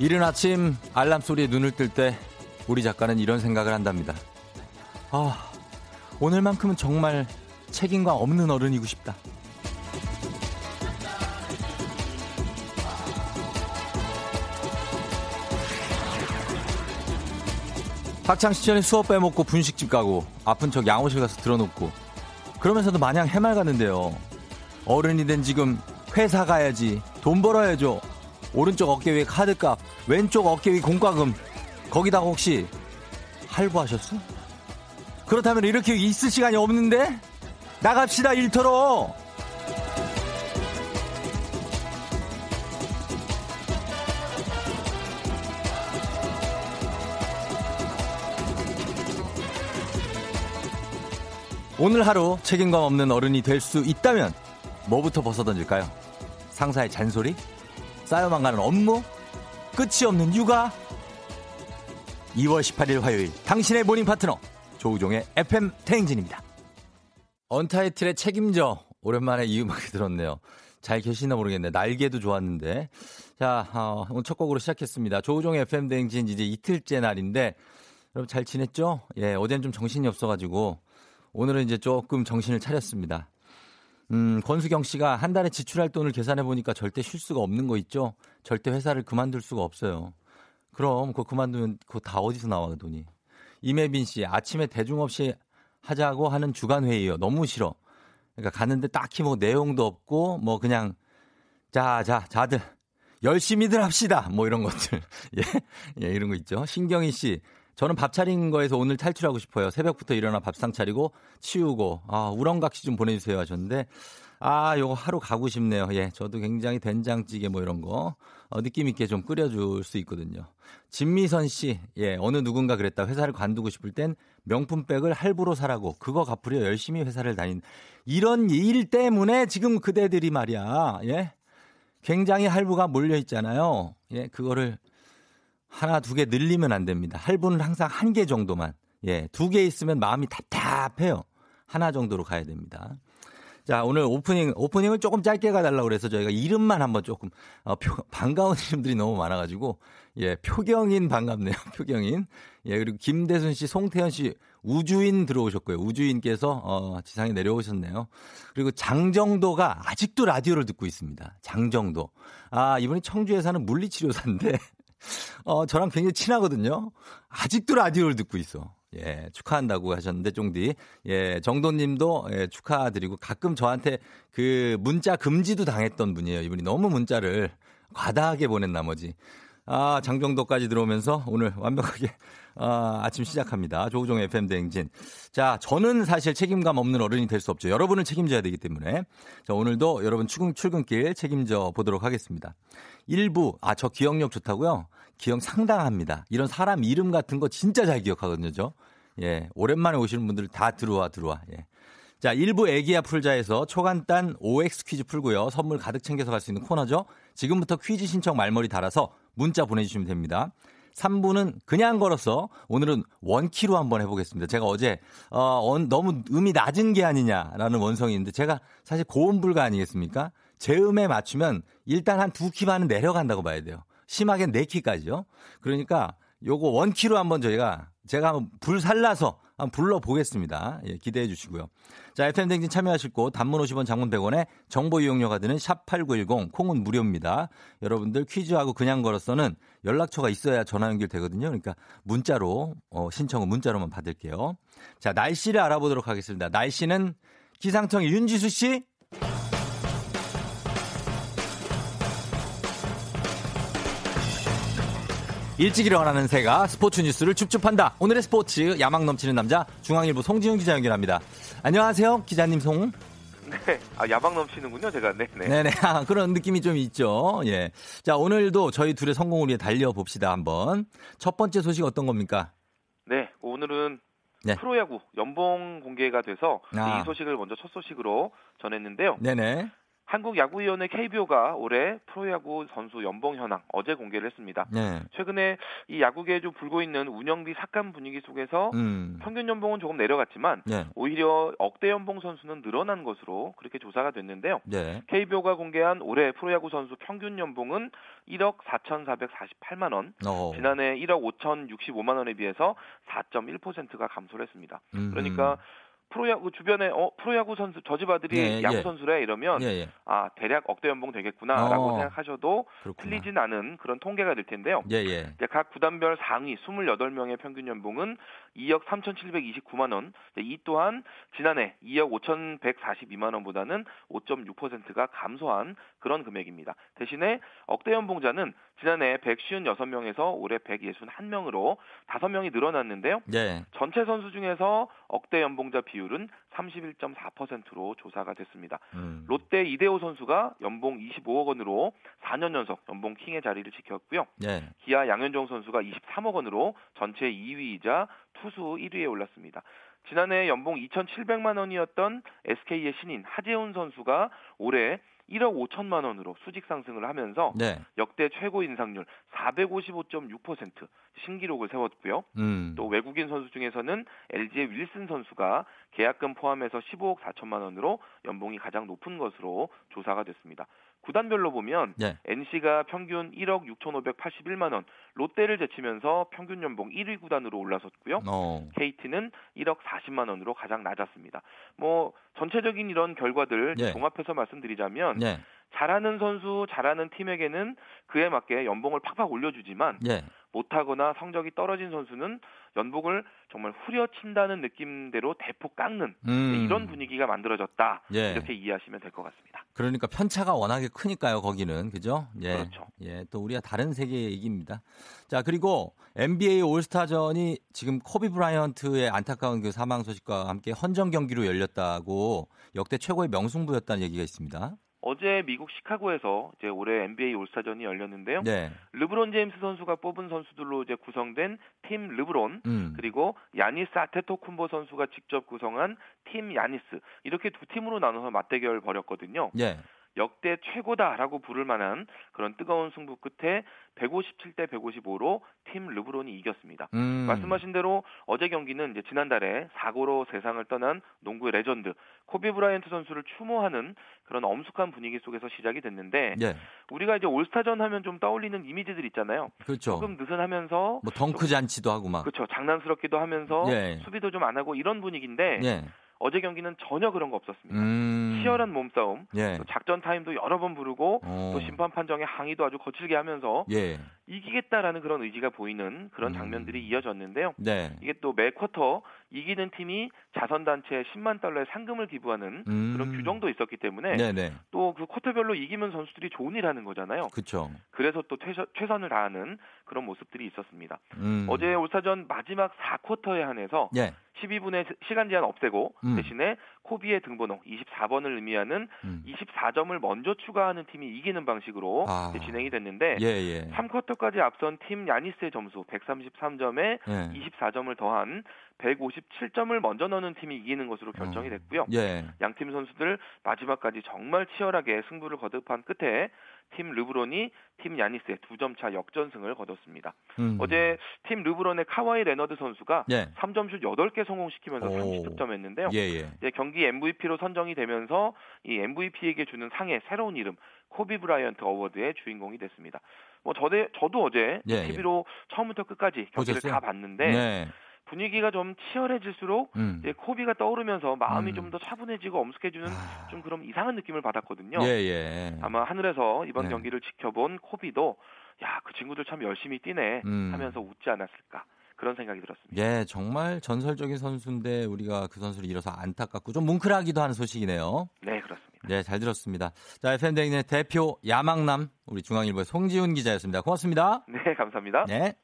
이른 아침 알람 소리에 눈을 뜰 때 우리 작가는 이런 생각을 한답니다. 아, 오늘만큼은 정말 책임감 없는 어른이고 싶다. 학창 시절에 수업 빼먹고 분식집 가고 아픈 척 양호실 가서 들어놓고 그러면서도 마냥 해맑았는데요. 어른이 된 지금 회사 가야지 돈 벌어야죠. 오른쪽 어깨 위에 카드값, 왼쪽 어깨 위 공과금. 거기다가 혹시 할부하셨어? 그렇다면 이렇게 있을 시간이 없는데? 나갑시다, 일터로! 오늘 하루 책임감 없는 어른이 될 수 있다면 뭐부터 벗어던질까요? 상사의 잔소리? 쌓여만 가는 업무? 끝이 없는 육아? 2월 18일 화요일 당신의 morning 파트너 조우종의 FM 대행진입니다. 언타이틀의 책임져 오랜만에 이 음악이 들었네요. 잘 계시나 모르겠네. 날개도 좋았는데. 자, 어, 오늘 첫 곡으로 시작했습니다. 조우종의 FM 대행진 이제 이틀째 날인데 여러분 잘 지냈죠? 예, 어제는 좀 정신이 없어가지고 오늘은 이제 조금 정신을 차렸습니다. 음, 권수경 씨가 한 달에 지출할 돈을 계산해 보니까 절대 쉴 수가 없는 거 있죠? 절대 회사를 그만둘 수가 없어요. 그럼 그거 그만두면 그거 다 어디서 나와 그 돈이. 이매빈 씨 아침에 대중 없이 하자고 하는 주간 회의요. 너무 싫어. 그러니까 가는데 딱히 뭐 내용도 없고 뭐 그냥 자, 자, 자들 열심히들 합시다. 뭐 이런 것들. 예. 예, 이런 거 있죠. 신경희 씨 저는 밥 차린 거에서 오늘 탈출하고 싶어요. 새벽부터 일어나 밥상 차리고 치우고 아 우렁각시 좀 보내주세요 하셨는데 아 요거 하루 가고 싶네요. 예, 저도 굉장히 된장찌개 뭐 이런 거 어, 느낌 있게 좀 끓여줄 수 있거든요. 진미선 씨, 예 어느 누군가 그랬다. 회사를 관두고 싶을 땐 명품백을 할부로 사라고 그거 갚으려 열심히 회사를 다닌 이런 일 때문에 지금 그대들이 말이야. 예, 굉장히 할부가 몰려 있잖아요. 예, 그거를 하나, 두 개 늘리면 안 됩니다. 할부는 항상 한 개 정도만. 예, 두 개 있으면 마음이 답답해요. 하나 정도로 가야 됩니다. 자, 오늘 오프닝, 오프닝을 조금 짧게 가달라고 그래서 저희가 이름만 한번 조금, 어, 표, 반가운 이름들이 너무 많아가지고, 예, 표경인 반갑네요. 표경인. 예, 그리고 김대순 씨, 송태현 씨, 우주인 들어오셨고요. 우주인께서, 어, 지상에 내려오셨네요. 그리고 장정도가 아직도 라디오를 듣고 있습니다. 장정도. 아, 이분이 청주에 사는 물리치료사인데, 어, 저랑 굉장히 친하거든요. 아직도 라디오를 듣고 있어. 예, 축하한다고 하셨는데, 쫑디. 예, 정도님도 예, 축하드리고 가끔 저한테 그 문자 금지도 당했던 분이에요. 이분이 너무 문자를 과다하게 보낸 나머지. 아, 장정도까지 들어오면서 오늘 완벽하게 아, 아침 시작합니다. 조우종 FM 대행진. 자, 저는 사실 책임감 없는 어른이 될 수 없죠. 여러분을 책임져야 되기 때문에. 자, 오늘도 여러분 출근, 출근길 책임져 보도록 하겠습니다. 일부, 아, 저 기억력 좋다고요? 기억 상당합니다. 이런 사람 이름 같은 거 진짜 잘 기억하거든요, 저. 예, 오랜만에 오시는 분들 다 들어와, 들어와. 예. 자, 일부 애기야 풀자에서 초간단 OX 퀴즈 풀고요. 선물 가득 챙겨서 갈 수 있는 코너죠. 지금부터 퀴즈 신청 말머리 달아서 문자 보내주시면 됩니다. 3부는 그냥 걸어서 오늘은 원키로 한번 해보겠습니다. 제가 어제 어, 너무 음이 낮은 게 아니냐라는 원성이 있는데 제가 사실 고음불가 아니겠습니까? 제 음에 맞추면 일단 한 두 키만은 내려간다고 봐야 돼요. 심하게는 네 키까지요. 그러니까 요거 원키로 한번 저희가 제가 한번 불 살라서 한번 불러보겠습니다. 예, 기대해 주시고요. 자, FM댕진 참여하실 곳 단문 50원 장문 100원에 정보 이용료가 드는 샵8910 콩은 무료입니다. 여러분들 퀴즈하고 그냥 걸어서는 연락처가 있어야 전화 연결되거든요. 그러니까 문자로 어, 신청은 문자로만 받을게요. 자, 날씨를 알아보도록 하겠습니다. 날씨는 기상청의 윤지수 씨. 일찍 일어나는 새가 스포츠 뉴스를 줍줍한다. 오늘의 스포츠 야망 넘치는 남자 중앙일보 송지훈 기자 연결합니다. 안녕하세요, 기자님 송. 네, 아 야망 넘치는군요, 제가. 네, 네. 네 네, 아, 그런 느낌이 좀 있죠. 예. 자, 오늘도 저희 둘의 성공을 위해 달려 봅시다 한번. 첫 번째 소식 어떤 겁니까? 네, 오늘은 네. 프로야구 연봉 공개가 돼서 아. 이 소식을 먼저 첫 소식으로 전했는데요. 네네. 한국야구위원회 KBO가 올해 프로야구 선수 연봉 현황 어제 공개를 했습니다. 네. 최근에 이 야구계에 좀 불고 있는 운영비 삭감 분위기 속에서 음. 평균 연봉은 조금 내려갔지만 네. 오히려 억대 연봉 선수는 늘어난 것으로 그렇게 조사가 됐는데요. 네. KBO가 공개한 올해 프로야구 선수 평균 연봉은 1억 4,448만 원, 어. 지난해 1억 5,065만 원에 비해서 4.1%가 감소를 했습니다. 음. 그러니까 프로야구 주변에 어 프로야구 선수 저 집 아들이 예, 야구 예. 선수래 이러면 예, 예, 아 대략 억대 연봉 되겠구나라고 어, 생각하셔도 그렇구나. 틀리진 않은 그런 통계가 될 텐데요. 예, 예. 각 구단별 상위 28명의 평균 연봉은 2억 3,729만 원. 이 또한 지난해 2억 5,142만 원보다는 5.6%가 감소한 그런 금액입니다. 대신에 억대 연봉자는 지난해 156명에서 올해 161명으로 5명이 늘어났는데요. 네. 전체 선수 중에서 억대 연봉자 비율은 31.4%로 조사가 됐습니다. 음. 롯데 이대호 선수가 연봉 25억 원으로 4년 연속 연봉 킹의 자리를 지켰고요. 네. 기아 양현종 선수가 23억 원으로 전체 2위이자 투수 1위에 올랐습니다. 지난해 연봉 2,700만 원이었던 SK의 신인 하재훈 선수가 올해 1억 5천만 원으로 수직 상승을 하면서 네. 역대 최고 인상률 455.6% 신기록을 세웠고요. 음. 또 외국인 선수 중에서는 LG의 윌슨 선수가 계약금 포함해서 15억 4천만 원으로 연봉이 가장 높은 것으로 조사가 됐습니다. 구단별로 보면 네. NC가 평균 1억 6,581만 원, 롯데를 제치면서 평균 연봉 1위 구단으로 올라섰고요. 어. KT는 1억 40만 원으로 가장 낮았습니다. 뭐 전체적인 이런 결과들 네. 종합해서 말씀드리자면 네. 잘하는 선수, 잘하는 팀에게는 그에 맞게 연봉을 팍팍 올려주지만 네. 못하거나 성적이 떨어진 선수는 연봉을 정말 후려친다는 느낌대로 대폭 깎는 음. 이런 분위기가 만들어졌다 예. 이렇게 이해하시면 될 것 같습니다. 그러니까 편차가 워낙에 크니까요 거기는 그죠? 예. 그렇죠. 예, 또 우리가 다른 세계의 얘기입니다. 자 그리고 NBA 올스타전이 지금 코비 브라이언트의 안타까운 그 사망 소식과 함께 헌정 경기로 열렸다고 역대 최고의 명승부였다는 얘기가 있습니다. 어제 미국 시카고에서 이제 올해 NBA 올스타전이 열렸는데요. 네. 르브론 제임스 선수가 뽑은 선수들로 이제 구성된 팀 르브론 음. 그리고 야니스 아테토쿤보 선수가 직접 구성한 팀 야니스 이렇게 두 팀으로 나눠서 맞대결을 벌였거든요. 네. 역대 최고다라고 부를 만한 그런 뜨거운 승부 끝에 157대 155로 팀 르브론이 이겼습니다. 음. 말씀하신 대로 어제 경기는 이제 지난달에 사고로 세상을 떠난 농구의 레전드 코비 브라이언트 선수를 추모하는 그런 엄숙한 분위기 속에서 시작이 됐는데 예. 우리가 이제 올스타전 하면 좀 떠올리는 이미지들 있잖아요. 그렇죠. 조금 느슨하면서 뭐 덩크 잔치도 하고 막 그렇죠. 장난스럽기도 하면서 예. 수비도 좀 안 하고 이런 분위기인데 예. 어제 경기는 전혀 그런 거 없었습니다. 음. 치열한 몸싸움, 예. 작전 타임도 여러 번 부르고 어. 또 심판 판정에 항의도 아주 거칠게 하면서 예. 이기겠다라는 그런 의지가 보이는 그런 음. 장면들이 이어졌는데요. 네. 이게 또 매 쿼터 이기는 팀이 자선단체에 10만 달러의 상금을 기부하는 음. 그런 규정도 있었기 때문에 또 그 쿼터별로 이기면 선수들이 좋은 일 하는 거잖아요. 그렇죠. 그래서 또 최선, 을 다하는 그런 모습들이 있었습니다. 음. 어제 올스타전 마지막 4쿼터에 한해서 예. 12분의 시간 제한 없애고 음. 대신에 코비의 등번호 24번을 의미하는 음. 24점을 먼저 추가하는 팀이 이기는 방식으로 아. 진행이 됐는데 예, 예. 3쿼터까지 앞선 팀 야니스의 점수 133점에 예. 24점을 더한 157점을 먼저 넣는 팀이 이기는 것으로 결정이 어. 됐고요. 예. 양팀 선수들 마지막까지 정말 치열하게 승부를 거듭한 끝에 팀 르브론이 팀 야니스의 두 점 차 역전승을 거뒀습니다. 음. 어제 팀 르브론의 카와이 레너드 선수가 예. 3점슛 8개 성공시키면서 오. 30득점 했는데요. 예, 예. 경기 MVP로 선정이 되면서 이 MVP에게 주는 상의 새로운 이름 코비 브라이언트 어워드의 주인공이 됐습니다. 뭐 저대, 저도 어제 예, TV로 예. 처음부터 끝까지 경기를 보셨어요? 다 봤는데 네. 분위기가 좀 치열해질수록 음. 이제 코비가 떠오르면서 마음이 음. 좀더 차분해지고 엄숙해지는 아. 좀 그런 이상한 느낌을 받았거든요. 예, 예. 아마 하늘에서 이번 네. 경기를 지켜본 코비도 야, 그 친구들 참 열심히 뛰네 음. 하면서 웃지 않았을까. 그런 생각이 들었습니다. 예, 정말 전설적인 선수인데 우리가 그 선수를 잃어서 안타깝고 좀 뭉클하기도 하는 소식이네요. 네, 그렇습니다. 네, 잘 들었습니다. 자, FM대행의 대표 야망남 우리 중앙일보의 송지훈 기자였습니다. 고맙습니다. 네, 감사합니다. 네.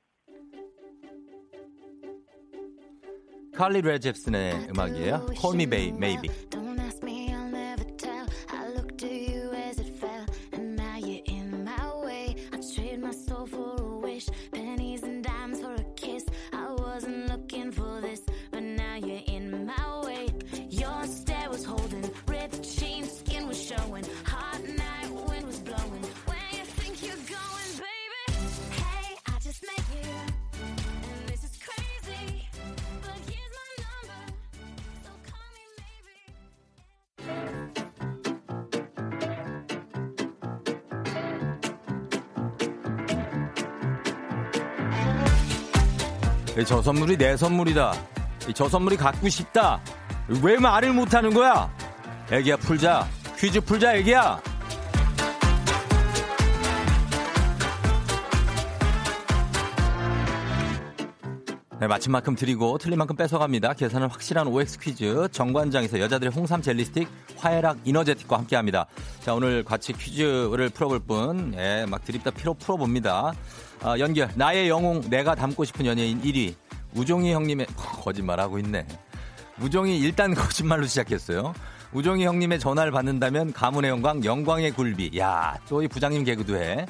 칼리 레 잽슨의 음악이에요. Call Me Maybe. 저 선물이 내 선물이다. 저 선물이 갖고 싶다. 왜 말을 못하는 거야? 애기야 풀자. 퀴즈 풀자 애기야. 네, 마친 만큼 드리고 틀린 만큼 뺏어갑니다. 계산은 확실한 OX 퀴즈 정관장에서 여자들의 홍삼 젤리 스틱 화해락 이너제틱과 함께합니다. 자 오늘 같이 퀴즈를 풀어볼 분, 예, 막 드립다 피로 풀어봅니다. 아, 연결 나의 영웅 내가 닮고 싶은 연예인 1위 우종이 형님의 거짓말하고 있네. 우종이 일단 거짓말로 시작했어요. 우종이 형님의 전화를 받는다면 가문의 영광 영광의 굴비. 야, 또 이 부장님 개그도 해.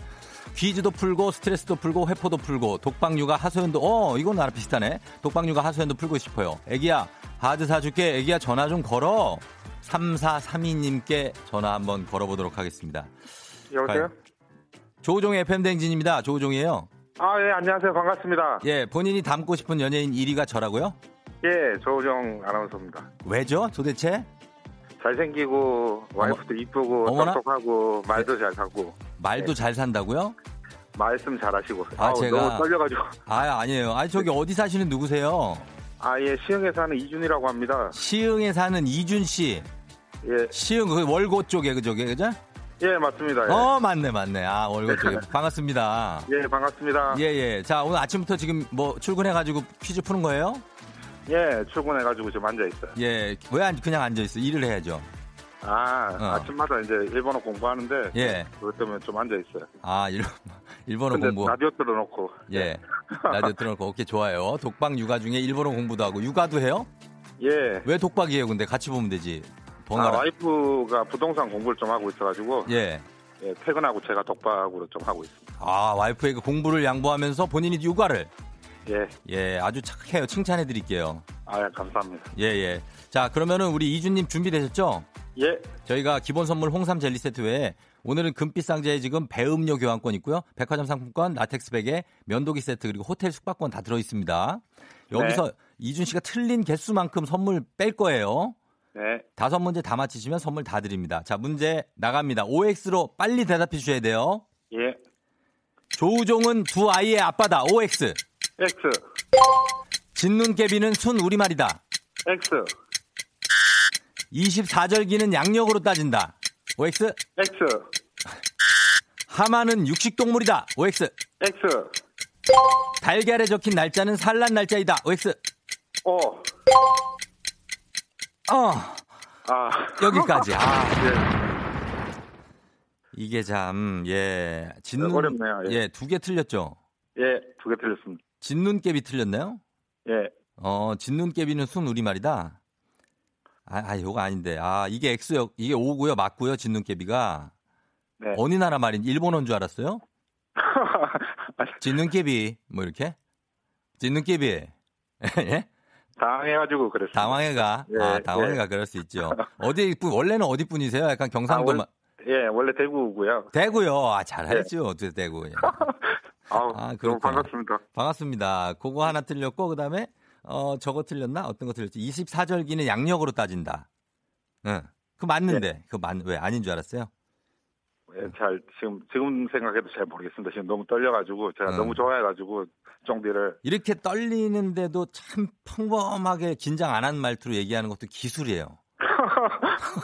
퀴즈도 풀고 스트레스도 풀고 회포도 풀고 독박육아 하소연도 어 이건 나랑 비슷하네 독박육아 하소연도 풀고 싶어요 애기야 하드 사줄게 애기야 전화 좀 걸어 3432님께 전화 한번 걸어보도록 하겠습니다 여보세요? 조우종의 FM댕진입니다. 조우종이에요. 아, 예, 안녕하세요. 반갑습니다. 예 본인이 닮고 싶은 연예인 1위가 저라고요? 예, 조우정 아나운서입니다. 왜죠? 도대체? 잘생기고, 와이프도 이쁘고, 어머나? 똑똑하고, 말도 잘 하고, 말도 잘 산다고요? 말씀 잘하시고. 아, 아우, 제가- 너무 떨려가지고. 아 아니에요. 아니 저기 어디 사시는 누구세요? 아, 예, 시흥에 사는 이준이라고 합니다. 시흥에 사는 이준 씨. 예, 시흥 그 월고 쪽에 그저게 그죠 예, 맞습니다. 예, 어, 맞네, 맞네. 아, 월급 쪽에. 반갑습니다. 예 반갑습니다. 예, 예. 자, 오늘 아침부터 지금 뭐 출근해가지고 퀴즈 푸는 거예요? 예, 출근해가지고 지금 앉아있어요. 예. 왜 안, 그냥 앉아있어? 일을 해야죠. 아, 어. 아침마다 이제 일본어 공부하는데, 예. 그것 때문에 좀 앉아있어요. 아, 일, 일본어 공부. 라디오 틀어놓고. 예. 라디오 틀어놓고, 오케이, 좋아요. 독박 육아 중에 일본어 공부도 하고, 육아도 해요? 예. 왜 독박이에요, 근데? 같이 보면 되지. 아, 번갈아. 와이프가 부동산 공부를 좀 하고 있어가지고, 예. 예, 퇴근하고 제가 독박으로 좀 하고 있습니다. 아, 와이프에게 공부를 양보하면서 본인이 육아를. 예, 예, 아주 착해요. 칭찬해 드릴게요. 아, 예, 감사합니다. 예, 예. 자, 그러면은 우리 이준님 준비되셨죠? 예, 저희가 기본 선물 홍삼 젤리 세트 외에 오늘은 금빛 상자에 지금 배음료 교환권 있고요. 백화점 상품권, 라텍스 베개, 면도기 세트 그리고 호텔 숙박권 다 들어 있습니다. 여기서 이준 씨가 틀린 개수만큼 선물 뺄 거예요. 네, 다섯 문제 다 맞히시면 선물 다 드립니다. 자, 문제 나갑니다. OX로 빨리 대답해 주셔야 돼요. 예, 조우종은 두 아이의 아빠다. OX. X, 진눈깨비는 순 우리말이다. X, 24절기는 양력으로 따진다. OX. X, 하마는 육식동물이다. OX. X, 달걀에 적힌 날짜는 산란 날짜이다. OX. O, 어, 아, 여기까지. 아, 예, 이게 참, 예. 진눈. 어렵네요, 예. 예, 두 개 틀렸죠. 예, 두 개 틀렸습니다. 진눈깨비 틀렸나요? 예, 어, 진눈깨비는 순 우리말이다. 아, 아, 요거 아닌데. 아, 이게 X요. 이게 O고요. 맞고요. 진눈깨비가. 네. 어느 나라 말인 일본어인 줄 알았어요? 진눈깨비. 뭐 이렇게? 진눈깨비. 예? 당해가지고 그랬어요. 당황해가. 예, 아, 당황해가 예. 그럴 수 있죠. 어디 분 원래는 어디 분이세요? 약간 경상도 아, 예, 원래 대구고요. 대구요. 아, 잘하죠. 어떻게 대구. 예. 아우, 아, 너무 그렇구나. 반갑습니다. 반갑습니다. 그거 하나 틀렸고 그다음에 어 저거 틀렸나? 어떤 거 틀렸지? 24절기는 양력으로 따진다. 응. 그 맞는데. 그 맞 왜 아닌 줄 알았어요? 예, 잘 지금 지금 생각해도 잘 모르겠습니다. 지금 너무 떨려가지고 제가 음. 너무 좋아해가지고 쫑디를 이렇게 떨리는데도 참 평범하게 긴장 안 한 말투로 얘기하는 것도 기술이에요.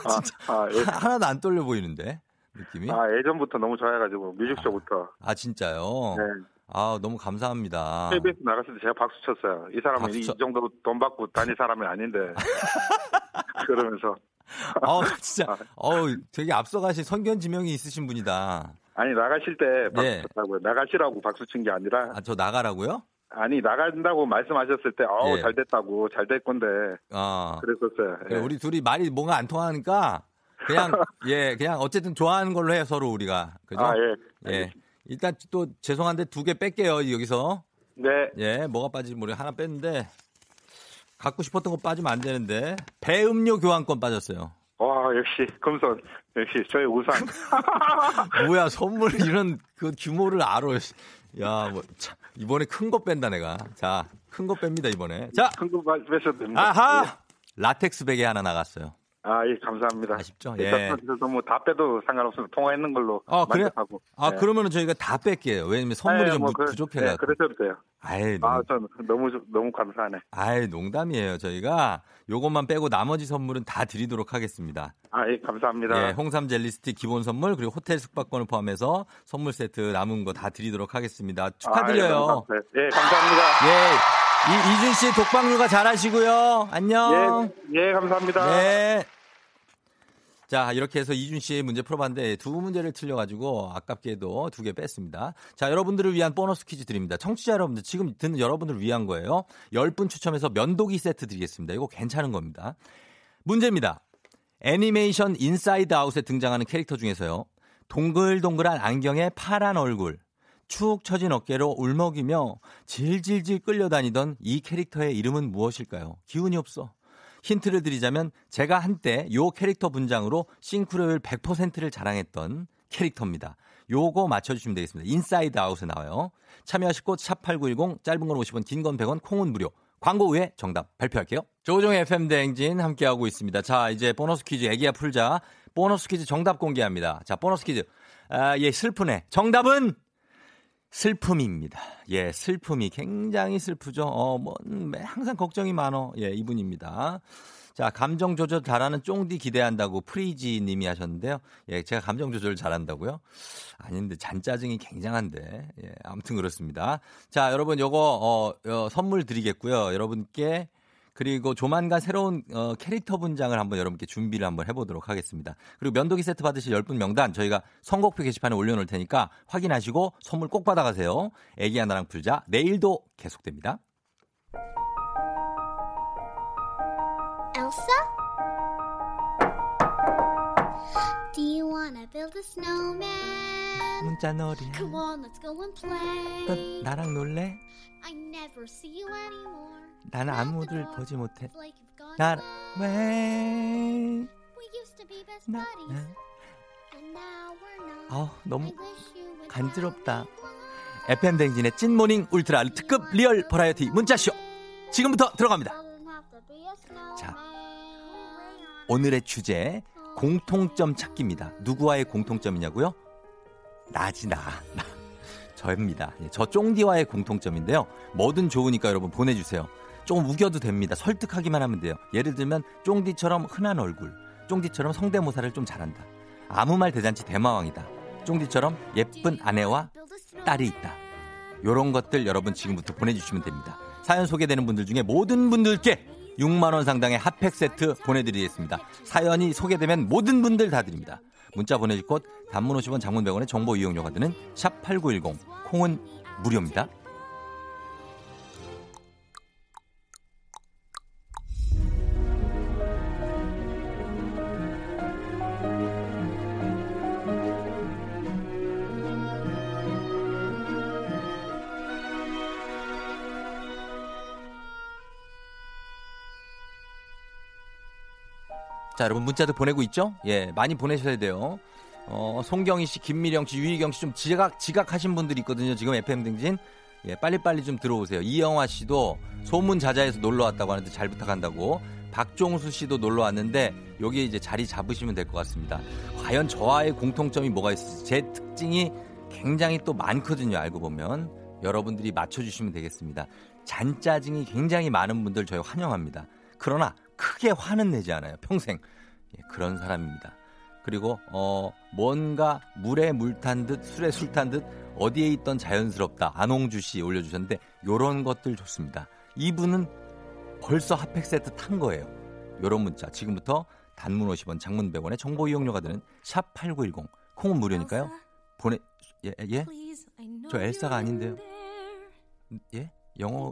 아, 아, 예. 하나도 안 떨려 보이는데 느낌이? 아, 아, 예전부터 너무 좋아해가지고 뮤직쇼부터. 진짜요? 네. 아 너무 감사합니다. KBS 나갔을 때 제가 박수 쳤어요. 이 사람은 박수 이 쳐- 정도로 돈 받고 다닐 사람이 아닌데. 그러면서 어 진짜 어 되게 앞서가신 선견 지명이 있으신 분이다. 아니 나가실 때 박수 네. 쳤다고요. 나가시라고 박수 친 게 아니라 아 저 나가라고요? 아니 나간다고 말씀하셨을 때 어우 예. 잘 됐다고 잘 될 건데 어. 그랬었어요. 그래, 예. 우리 둘이 말이 뭔가 안 통하니까 그냥 예 그냥 어쨌든 좋아하는 걸로 해요 서로 우리가 그죠? 아 예. 예. 일단 또 죄송한데 두 개 뺄게요 여기서 네. 예 뭐가 빠질지 모르 하나 뺐는데 갖고 싶었던 거 빠지면 안 되는데 배음료 교환권 빠졌어요. 와 역시 금손 역시 저의 우상. 뭐야 선물 이런 그 규모를 알아. 야뭐 이번에 큰 거 뺀다 내가. 자 큰 거 뺍니다 이번에. 자 큰 거 빼셔도 됩니다. 아하 라텍스 베개 하나 나갔어요. 아, 예, 감사합니다. 아쉽죠? 예. 예. 뭐다 빼도 상관없습니다. 통화했는 걸로 아, 그래요? 만족하고. 아, 예. 그러면은 저희가 다 뺄게요. 왜냐면 선물이 예, 좀뭐 부- 그- 부족해가. 예, 그러셔도 돼요. 아이, 아, 농, 전 너무 너무 감사하네. 아이, 농담이에요. 저희가 요것만 빼고 나머지 선물은 다 드리도록 하겠습니다. 아, 예, 감사합니다. 예, 홍삼 젤리 스틱 기본 선물 그리고 호텔 숙박권을 포함해서 선물 세트 남은 거 다 드리도록 하겠습니다. 아, 예, 축하드려요. 너무 감사해요. 예, 감사합니다. 예. 이, 이준 씨 독방 육아 잘하시고요. 안녕. 예, 예, 감사합니다. 네. 자, 이렇게 해서 이준 씨의 문제 풀어봤는데 두 문제를 틀려가지고 아깝게도 두 개 뺐습니다. 자, 여러분들을 위한 보너스 퀴즈 드립니다. 청취자 여러분들, 지금 듣는 여러분들을 위한 거예요. 10분 추첨해서 면도기 세트 드리겠습니다. 이거 괜찮은 겁니다. 문제입니다. 애니메이션 인사이드 아웃에 등장하는 캐릭터 중에서요. 동글동글한 안경에 파란 얼굴, 축 처진 어깨로 울먹이며 질질질 끌려다니던 이 캐릭터의 이름은 무엇일까요? 기운이 없어. 힌트를 드리자면 제가 한때 요 캐릭터 분장으로 싱크로율 100%를 자랑했던 캐릭터입니다. 요거 맞춰주시면 되겠습니다. 인사이드 아웃에 나와요. 참여하실 곳 샵8910 짧은 건 50원 긴 건 100원 콩은 무료. 광고 후에 정답 발표할게요. 조종의 FM 대행진 함께하고 있습니다. 자 이제 보너스 퀴즈 애기야 풀자. 보너스 퀴즈 정답 공개합니다. 자 보너스 퀴즈. 아, 예 슬프네. 정답은 슬픔입니다. 예, 슬픔이 굉장히 슬프죠. 어, 뭐, 음, 항상 걱정이 많어. 예, 이분입니다. 자, 감정 조절 잘하는 쫑디 기대한다고 프리지 님이 하셨는데요. 예, 제가 감정 조절 잘한다고요? 아닌데, 잔짜증이 굉장한데. 예, 아무튼 그렇습니다. 자, 여러분, 요거, 어, 어, 선물 드리겠고요. 여러분께 그리고 조만간 새로운 어, 캐릭터 분장을 한번 여러분께 준비를 한번 해보도록 하겠습니다. 그리고 면도기 세트 받으실 10분 명단 저희가 선곡표 게시판에 올려놓을 테니까 확인하시고 선물 꼭 받아가세요. 애기 하나랑 풀자 내일도 계속됩니다. Elsa? Do you wanna build a snowman? 문자 놀이. Come on, let's go and 너 play. 나랑 놀래? I never see you anymore. 나는 아무들 보지 못해. Away. 왜? We used to be best 나, buddies, 나. and now we're not. 아 I 너무 wish you would 간지럽다. FM 댕진의 찐모닝 울트라 특급 리얼 버라이어티 문자쇼 지금부터 들어갑니다. 자, 오늘의 주제 공통점 찾기입니다. 누구와의 공통점이냐고요? 나지 나. 나. 저입니다. 예, 저 쫑디와의 공통점인데요. 뭐든 좋으니까 여러분 보내주세요. 조금 우겨도 됩니다. 설득하기만 하면 돼요. 예를 들면 쫑디처럼 흔한 얼굴, 쫑디처럼 성대모사를 좀 잘한다. 아무 말 대잔치 대마왕이다. 쫑디처럼 예쁜 아내와. 딸이 있다. 요런 것들 여러분 지금부터 보내주시면 됩니다. 사연 소개되는 분들 중에 모든 분들께 6만 원 상당의 핫팩 세트 보내드리겠습니다. 사연이 소개되면 모든 분들 다 드립니다. 문자 보내실 곳 단문 50원 장문 100원의 정보 이용료가 드는 샵 8910 콩은 무료입니다. 자, 여러분 문자도 보내고 있죠? 예, 많이 보내셔야 돼요. 어, 송경희 씨, 김미령 씨, 유희경 씨 좀 지각, 지각하신 분들이 있거든요. 지금 FM 등진. 예, 빨리빨리 좀 들어오세요. 이영화 씨도 소문 자자에서 놀러 왔다고 하는데 잘 부탁한다고. 박종수 씨도 놀러 왔는데 여기 이제 자리 잡으시면 될 것 같습니다. 과연 저와의 공통점이 뭐가 있을지 제 특징이 굉장히 또 많거든요. 알고 보면 여러분들이 맞춰주시면 되겠습니다. 잔짜증이 굉장히 많은 분들 저희 환영합니다. 그러나 크게 화는 내지 않아요. 평생 예, 그런 사람입니다. 그리고 어 뭔가 물에 물 탄 듯 술에 술 탄 듯 어디에 있던 자연스럽다 안홍주 씨 올려주셨는데 요런 것들 좋습니다. 이분은 벌써 핫팩 세트 탄 거예요. 요런 문자 지금부터 단문 50원 장문 100원의 정보 이용료가 드는 샵 8910 콩은 무료니까요. 보내 예 예? 저 엘사가 아닌데요. 예? 영어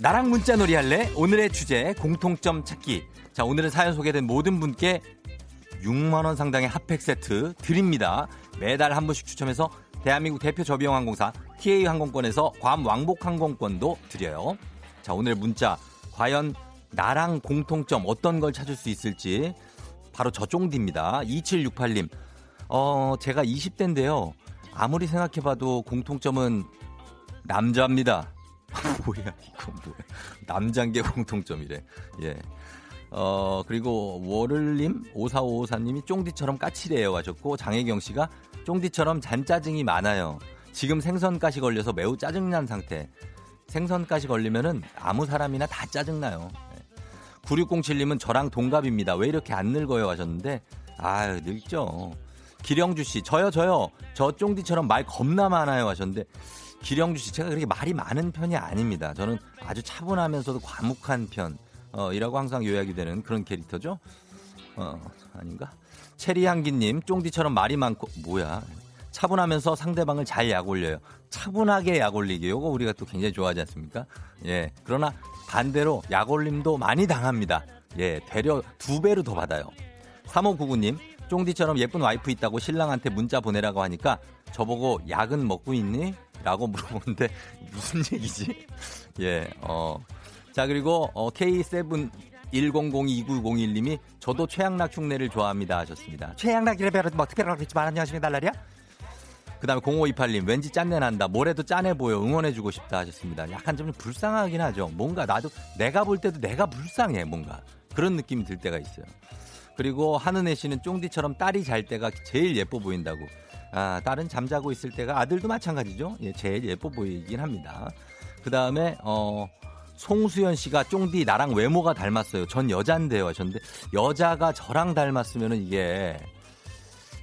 나랑 문자놀이 할래? 오늘의 주제 공통점 찾기. 자, 오늘은 사연 소개된 모든 분께 6만 원 상당의 핫팩 세트 드립니다. 매달 한 분씩 추첨해서 대한민국 대표 저비용 항공사 TA 항공권에서 괌 왕복 항공권도 드려요. 자, 오늘 문자 과연 나랑 공통점 어떤 걸 찾을 수 있을지 바로 저 쫑디입니다. 2768님. 어, 제가 20대인데요. 아무리 생각해봐도 공통점은 남자입니다. 뭐야, 이거 뭐야. 게 공통점이래. 예. 어, 그리고 월을님, 5454님이 쫑디처럼 까칠해요 하셨고, 장혜경 씨가 쫑디처럼 잔짜증이 많아요. 지금 생선가시 걸려서 매우 짜증난 상태. 생선가시 걸리면은 아무 사람이나 다 짜증나요. 9607님은 저랑 동갑입니다. 왜 이렇게 안 늙어요 하셨는데, 아유, 늙죠. 기령주 씨, 저요, 저요. 저 쫑디처럼 말 겁나 많아요 하셨는데, 기령주 씨, 제가 그렇게 말이 많은 편이 아닙니다. 저는 아주 차분하면서도 과묵한 편. 어, 이라고 항상 요약이 되는 그런 캐릭터죠. 어, 아닌가? 체리향기님, 쫑디처럼 말이 많고, 뭐야. 차분하면서 상대방을 잘 약올려요. 차분하게 약올리기. 요거 우리가 또 굉장히 좋아하지 않습니까? 예. 그러나 반대로 약올림도 많이 당합니다. 예. 되려 두 배로 더 받아요. 3599님, 쫑디처럼 예쁜 와이프 있다고 신랑한테 문자 보내라고 하니까 저보고 약은 먹고 있니? 라고 물어보는데 무슨 얘기지? 예, 어. 자, 그리고 어, K7 10029901님이 저도 최양락 흉내를 좋아합니다 하셨습니다. 최양락이래 배로 뭐 특별하게 그랬지만 안녕하십니까 날라리야? 그 다음에 0528님 왠지 짠내 난다 뭐래도 짠해 보여 응원해주고 싶다 하셨습니다. 약간 좀 불쌍하긴 하죠. 뭔가 나도 내가 볼 때도 내가 불쌍해 뭔가 그런 느낌이 들 때가 있어요. 그리고 한은혜 씨는 쫑디처럼 딸이 잘 때가 제일 예뻐 보인다고. 아, 딸은 잠자고 있을 때가 아들도 마찬가지죠. 예, 제일 예뻐 보이긴 합니다. 그 다음에 어 송수연 씨가 쫑디 나랑 외모가 닮았어요. 전 여잔데요 하셨는데 여자가 저랑 닮았으면은 이게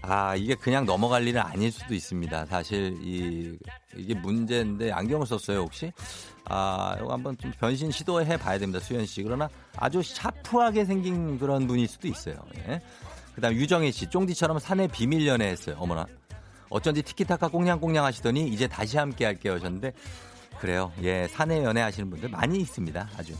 아 이게 그냥 넘어갈 일은 아닐 수도 있습니다. 사실 이 이게 문제인데 안경을 썼어요 혹시? 아 이거 한번 좀 변신 시도해 봐야 됩니다 수연 씨. 그러나 아주 샤프하게 생긴 그런 분일 수도 있어요. 예. 그다음 유정혜 씨 쫑디처럼 사내 비밀 연애했어요. 어머나 어쩐지 티키타카 꽁냥꽁냥 하시더니 이제 다시 함께 할게요 하셨는데 그래요. 예, 사내 연애 하시는 분들 많이 있습니다. 아주.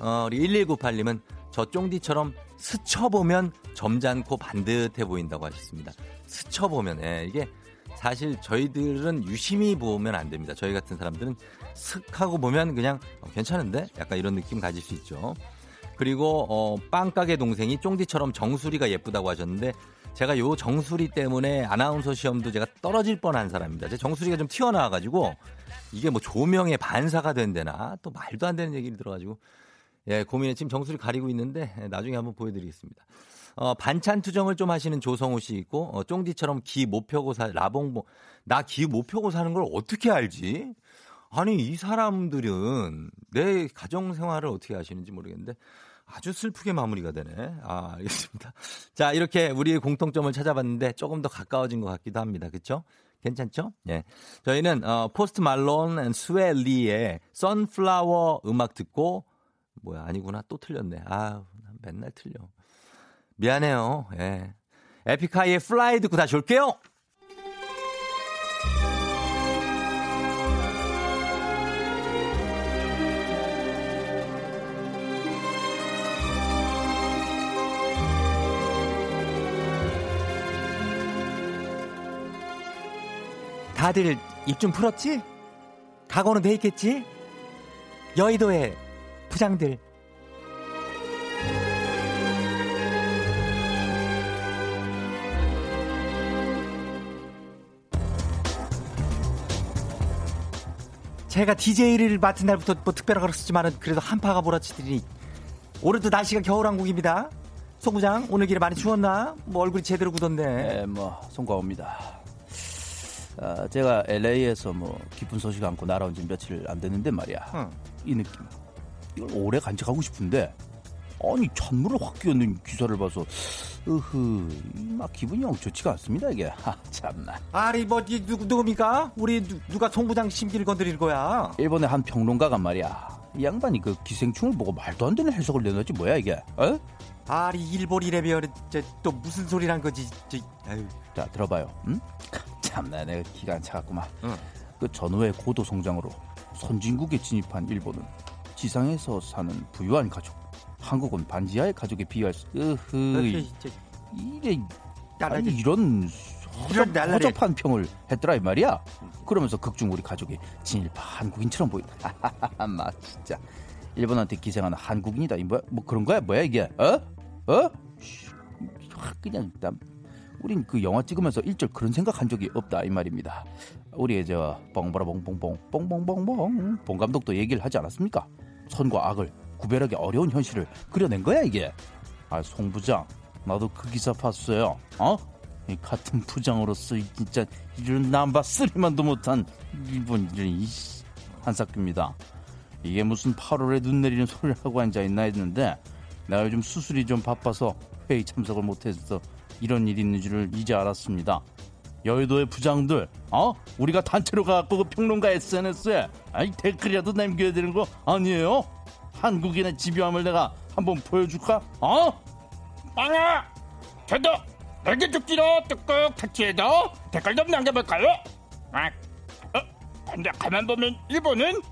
어, 우리 1198님은 저 쫑디처럼 스쳐보면 점잖고 반듯해 보인다고 하셨습니다. 스쳐보면, 예, 이게 사실 저희들은 유심히 보면 안 됩니다. 저희 같은 사람들은 슥 하고 보면 그냥 어, 괜찮은데? 약간 이런 느낌 가질 수 있죠. 그리고, 어, 빵가게 동생이 쫑디처럼 정수리가 예쁘다고 하셨는데 제가 요 정수리 때문에 아나운서 시험도 제가 떨어질 뻔한 사람입니다. 제 정수리가 좀 튀어나와가지고 이게 뭐 조명의 반사가 된대나 또 말도 안 되는 얘기를 들어가지고 예 고민에 지금 정수리 가리고 있는데 예, 나중에 한번 보여드리겠습니다. 어, 반찬 투정을 좀 하시는 조성우 씨 있고 어, 쫑디처럼 기 못 펴고 사 라봉봉 나 기 못 펴고 사는 걸 어떻게 알지? 아니 이 사람들은 내 가정 생활을 어떻게 하시는지 모르겠는데 아주 슬프게 마무리가 되네. 아, 알겠습니다. 자, 이렇게 우리의 공통점을 찾아봤는데 조금 더 가까워진 것 같기도 합니다. 그쵸? 괜찮죠? 예. 저희는, 어, 포스트 말론 and 스웨 리의 Sunflower 음악 듣고, 뭐야, 아니구나. 또 틀렸네. 난 맨날 틀려. 미안해요. 예. 에픽하이의 Fly 듣고 다시 올게요! 다들 입 좀 풀었지? 각오는 돼 있겠지? 여의도의 부장들. 제가 DJ를 맡은 날부터 뭐 특별하게 그랬지만은 그래도 한파가 몰아치더니 올해도 날씨가 겨울왕국입니다. 송 부장 오늘 길에 많이 추웠나? 뭐 얼굴이 제대로 굳었네. 네, 뭐 송가옵니다. 아, 제가 LA에서 뭐 기쁜 소식 안고 날아온 지 며칠 안 됐는데 말이야. 응. 이 느낌. 이걸 오래 간직하고 싶은데 아니 찬물을 확 끼얹는 기사를 봐서 으흐 막 기분이 영 좋지가 않습니다 이게. 하, 참나. 아니 뭐 이, 누구 누굽니까? 우리 누, 누가 송 부장 심기를 건드릴 거야? 일본의 한 평론가가 말이야. 이 양반이 그 기생충을 보고 말도 안 되는 해석을 내놨지 뭐야 이게? 어? 아니 일본 이래면 또 무슨 소리란 거지? 저. 자 들어봐요. 응? 참나 내가 기가 안 차갔구만. 응. 그 전후의 고도 성장으로 선진국에 진입한 일본은 지상에서 사는 부유한 가족. 한국은 반지하의 가족에 비할 수. 으흐. 이래 아니 이런 허접. 허접 한 평을 했더라 이 말이야. 그러면서 극중 우리 가족이 진일파 한국인처럼 보인다. 마 진짜 일본한테 기생하는 한국인이다. 이 뭐야 뭐 그런 거야 뭐야 이게? 어? 어? 그냥 일단 우린 그 영화 찍으면서 일절 그런 생각한 적이 없다 이 말입니다. 우리의 저 뻥바라봉봉봉 뽕뽕뽕뽕 봉 감독도 얘기를 하지 않았습니까? 선과 악을 구별하기 어려운 현실을 그려낸 거야 이게. 아 송 부장 나도 그 기사 봤어요. 어? 이 같은 부장으로서 이 진짜 이런 남바 쓰리만도 못한 이런 이씨 한사입니다 이게 무슨 8월에 눈 내리는 소리를 하고 앉아 있나 했는데 내가 요즘 수술이 좀 바빠서 회의 참석을 못해서 이런 일이 있는 줄을 이제 알았습니다. 여의도의 부장들, 어? 우리가 단체로 가갖고 그 평론가 SNS에 아이 댓글이라도 남겨야 되는 거 아니에요? 한국인의 집요함을 내가 한번 보여줄까? 어? 빵아! 저도 날개 죽기로 뚝뚝 터치해도 댓글 좀 남겨볼까요? 아, 어? 근데 가만 보면 일본은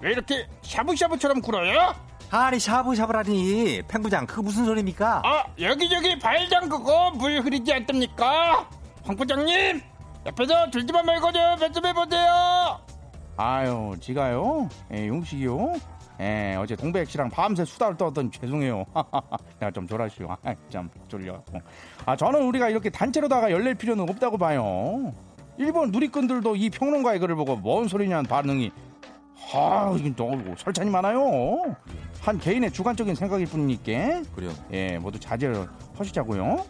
왜 이렇게 샤브샤브처럼 굴어요? 아니 샤브샤브라니 팽부장 그거 무슨 소리입니까? 아 여기저기 발 담그고 물 흐르지 않습니까? 황 부장님 옆에서 들지만 말고 좀좀 해보세요 아유 지가요? 예, 용식이요? 예, 어제 동백 씨랑 밤새 수다를 떨었더니 죄송해요. 내가 좀 졸았슈. 아, 참 졸려갖고. 아, 저는 우리가 이렇게 단체로다가 열릴 필요는 없다고 봐요. 일본 누리꾼들도 이 평론가의 글을 보고 뭔 소리냐는 반응이 아, 이건 너무 설찬이 많아요. 한 개인의 주관적인 생각일 뿐이니까. 그래요. 예, 모두 자제를 하시자고요.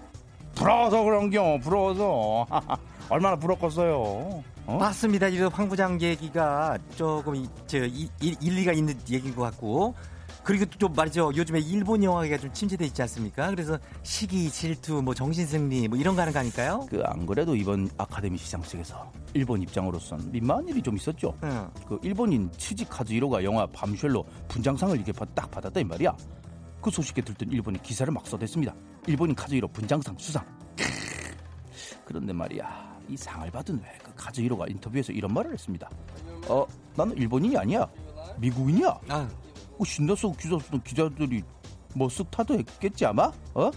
부러워서 그런겨, 부러워서. 얼마나 부럽겠어요. 어? 맞습니다. 이황 부장 얘기가 조금 이- 저 이- 일- 일리가 있는 얘기인 것 같고 그리고 또 좀 말이죠. 요즘에 일본 영화가 좀 침체돼 있지 않습니까? 그래서 시기, 질투, 뭐 정신승리 뭐 이런 거 하는 거 아닐까요? 그 안 그래도 이번 아카데미 시상 측에서 일본 입장으로선 민망한 일이 좀 있었죠. 응. 그 일본인 치지 카즈이로가 영화 밤쉘로 분장상을 이렇게 받- 딱 받았다 이 말이야. 그 소식에 들뜬 일본이 기사를 막 써댔습니다. 일본인 카즈이로 분장상 수상. 그런데 말이야, 이 상을 받은 후에 그 카즈이로가 인터뷰에서 이런 말을 했습니다. 어, 나는 일본인이 아니야. 미국인이야. 아, 어, 신나서 쓰던 기자들이 뭐 쓱 타도 했겠지 아마? 어?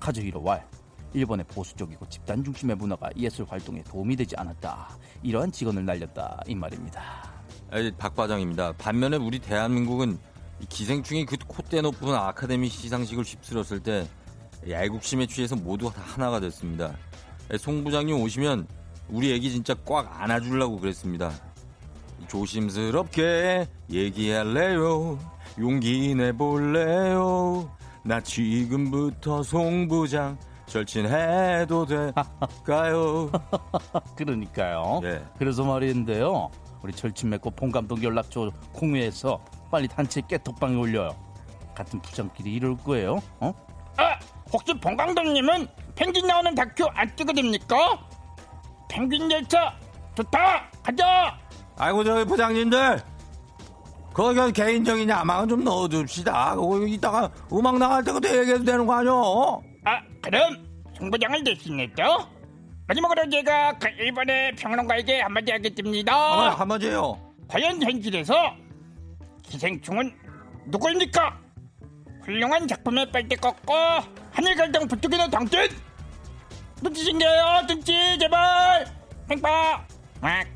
카즈히로 왈 일본의 보수적이고 집단 중심의 문화가 예술 활동에 도움이 되지 않았다. 이러한 직언을 날렸다 이 말입니다. 아, 박 과장입니다. 반면에 우리 대한민국은 이 기생충이 그 콧대 높은 아카데미 시상식을 휩쓸었을 때 애국심에 취해서 모두 다 하나가 됐습니다. 송 부장님 오시면 우리 애기 진짜 꽉 안아주려고 그랬습니다. 조심스럽게 얘기할래요. 용기 내볼래요. 나 지금부터 송 부장 절친해도 될까요? 그러니까요. 예. 그래서 말인데요. 우리 절친 맺고 본 감독 연락처 공유해서 빨리 단체 깨톡방에 올려요. 같은 부장끼리 이럴 거예요. 어? 아, 혹시 본 감독님은 펭귄 나오는 다큐 안 찍어 됩니까? 펭귄 열차 좋다. 가자. 아이고 저기 부장님들 거기 개인적인 야망은 좀 넣어줍시다 그거 이따가 음악 나갈 때 그때 얘기해도 되는 거 아니오 아, 그럼 송부장을 대신했죠? 마지막으로 제가 그 일본의 평론가에게 한마디 하겠습니다. 아, 한마디요 과연 현실에서 기생충은 누구입니까? 훌륭한 작품에 빨대 꺾고 하늘 갈등 부뚜기는 당신! 눈치 챙겨요 눈치 제발! 팽빠! 막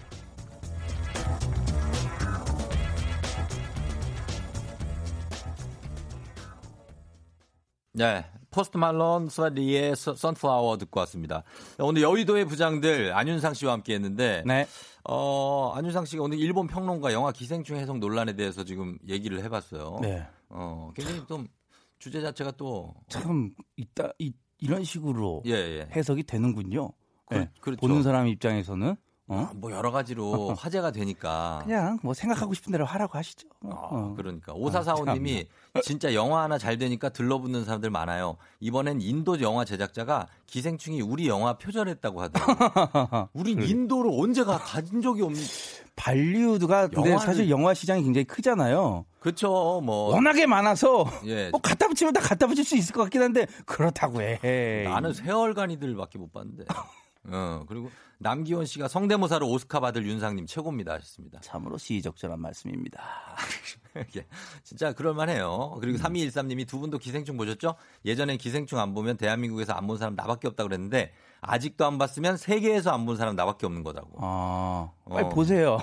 네 포스트 말론 스와 리의 선플라워 듣고 왔습니다 오늘 여의도의 부장들 안윤상 씨와 함께 했는데 네. 어, 안윤상 씨가 오늘 일본 평론가 영화 기생충 해석 논란에 대해서 지금 얘기를 해 봤어요 네. 어, 굉장히 좀 주제 자체가 또참 이따 이, 이런 식으로 예, 예. 해석이 되는군요. 그- 네. 그렇죠. 보는 사람 입장에서는 어? 아, 뭐 여러 가지로 화제가 되니까 그냥 뭐 생각하고 싶은 대로 하라고 하시죠. 아, 어. 그러니까 오사사오님이 진짜 영화 하나 잘 되니까 들러붙는 사람들 많아요. 이번엔 인도 영화 제작자가 기생충이 우리 영화 표절했다고 하더라고요. 우린 인도를 언제가 가진 적이 없는. 발리우드가 근데 영화를- 사실 영화 시장이 굉장히 크잖아요. 그쵸 뭐 워낙에 많아서 예. 뭐 갖다 붙이면 다 갖다 붙일 수 있을 것 같긴 한데 그렇다고 해. 나는 세월간이들밖에 못 봤는데. 어, 그리고 남기원 씨가 성대모사로 오스카 받을 윤상님 최고입니다 하셨습니다. 참으로 시의적절한 말씀입니다. 예, 진짜 그럴만해요. 그리고 음. 3213님이 두 분도 기생충 보셨죠? 예전엔 기생충 안 보면 대한민국에서 안 본 사람 나밖에 없다 그랬는데 아직도 안 봤으면 세계에서 안 본 사람 나밖에 없는 거다고. 아, 빨리 어. 보세요.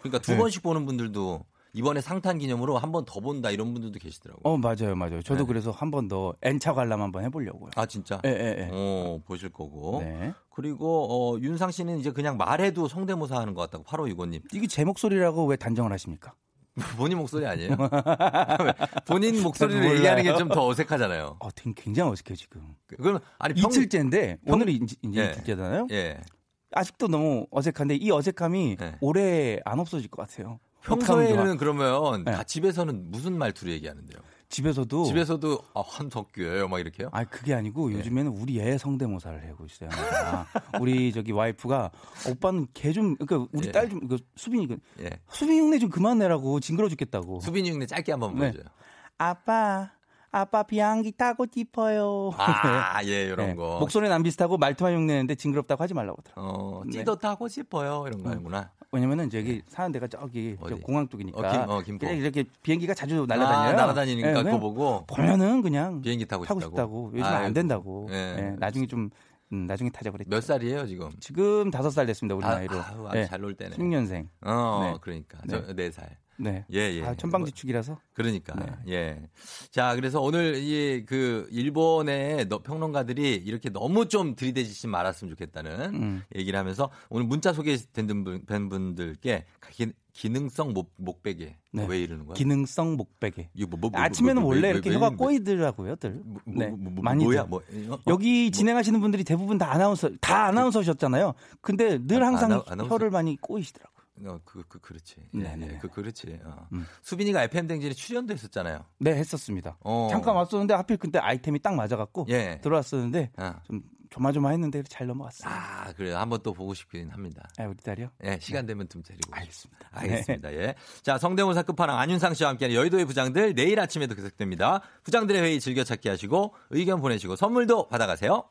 그러니까 두 네. 번씩 보는 분들도 이번에 상탄 기념으로 한 번 더 본다 이런 분들도 계시더라고요. 어, 맞아요, 맞아요. 저도 네. 그래서 한 번 더 N차 관람 한번 해보려고요. 아 진짜? 예, 예, 예. 어, 보실 거고. 네. 그리고 어, 윤상 씨는 이제 그냥 말해도 성대모사 하는 것 같다고 8565님. 이게 제 목소리라고 왜 단정을 하십니까? 본인 목소리 아니에요? 본인 목소리를. 얘기하는 게 좀 더 어색하잖아요. 어, 굉장히 어색해 지금. 그러면 아니 평... 이틀째인데 평- 오늘이 이제, 이제 예. 이틀째잖아요. 예. 아직도 너무 어색한데 이 어색함이 네. 오래 안 없어질 것 같아요. 평소에는 그러면 네. 다 집에서는 무슨 말투로 얘기하는데요? 집에서도 집에서도 아, 한석규예요, 막 이렇게요? 아 그게 아니고 예. 요즘에는 우리 애 성대모사를 하고 있어요. 우리 저기 와이프가 오빠는 걔 좀 그러니까 우리 예. 딸좀 이거 수빈이 그 예. 수빈이 흉내 좀 그만 내라고 징그러 죽겠다고. 수빈이 형네 짧게 한번 네. 보여줘요. 아빠 아빠 비행기 타고 싶어요. 아, 예, 이런 네. 거. 목소리는 안 비슷하고 말투만 흉내내는데 징그럽다고 하지 말라고 하더라. 어, 네. 찌도 타고 싶어요. 이런 거 하는구나. 왜냐면은 저기 사는 데가 저기? 공항 쪽이니까 어, 김- 어. 그냥 이렇게 비행기가 자주 날아다녀요. 아, 날아다니니까 네, 그거 보고 보면은 그냥 비행기 타고, 타고 싶다고. 싶다고. 요즘 아이고. 안 된다고. 예. 예, 나중에 좀 음, 나중에 타자 그랬죠. 몇 살이에요, 지금? 지금 다섯 살 됐습니다 우리 아, 나이로. 아유, 아주 예, 잘놀 때네. 16년생. 어, 네. 그러니까. 네. 저, 4살. 네. 예, 예. 아, 천방지축이라서. 그러니까 네. 예. 자 그래서 오늘 이 그 일본의 너- 평론가들이 이렇게 너무 좀 들이대지지 말았으면 좋겠다는 음. 얘기를 하면서 오늘 문자 소개된 분- 분들께 기, 기능성 목, 목베개 네. 왜 이러는 거야? 기능성 목베개. 뭐, 뭐, 뭐, 아침에는 뭐, 뭐, 원래 왜- 이렇게 왜- 혀가 왜- 꼬이더라고요,들. 뭐, 네, 많이 뭐야 뭐 어? 여기 진행하시는 분들이 대부분 다 아나운서, 다 아나운서셨잖아요. 근데 늘 아, 항상 아나- 아나운서? 혀를 많이 꼬이시더라고요. 어, 그, 그, 그렇지. 예. 예, 그, 그렇지. 어. 음. 수빈이가 FM 댕진에 출연도 했었잖아요. 네, 했었습니다. 어. 잠깐 왔었는데 하필 그때 아이템이 딱 맞아갖고 예. 들어왔었는데 아, 좀 조마조마했는데 잘 넘어갔어요. 아, 그래요. 한번 또 보고 싶긴 합니다. 아, 우리 딸이요? 예, 시간 되면 좀 데리고. 알겠습니다. 알겠습니다. 예. 자, 성대모사 끝판왕 안윤상 씨와 함께하는 여의도의 부장들 내일 아침에도 계속됩니다. 부장들의 회의 즐겨찾기 하시고 의견 보내시고 선물도 받아가세요.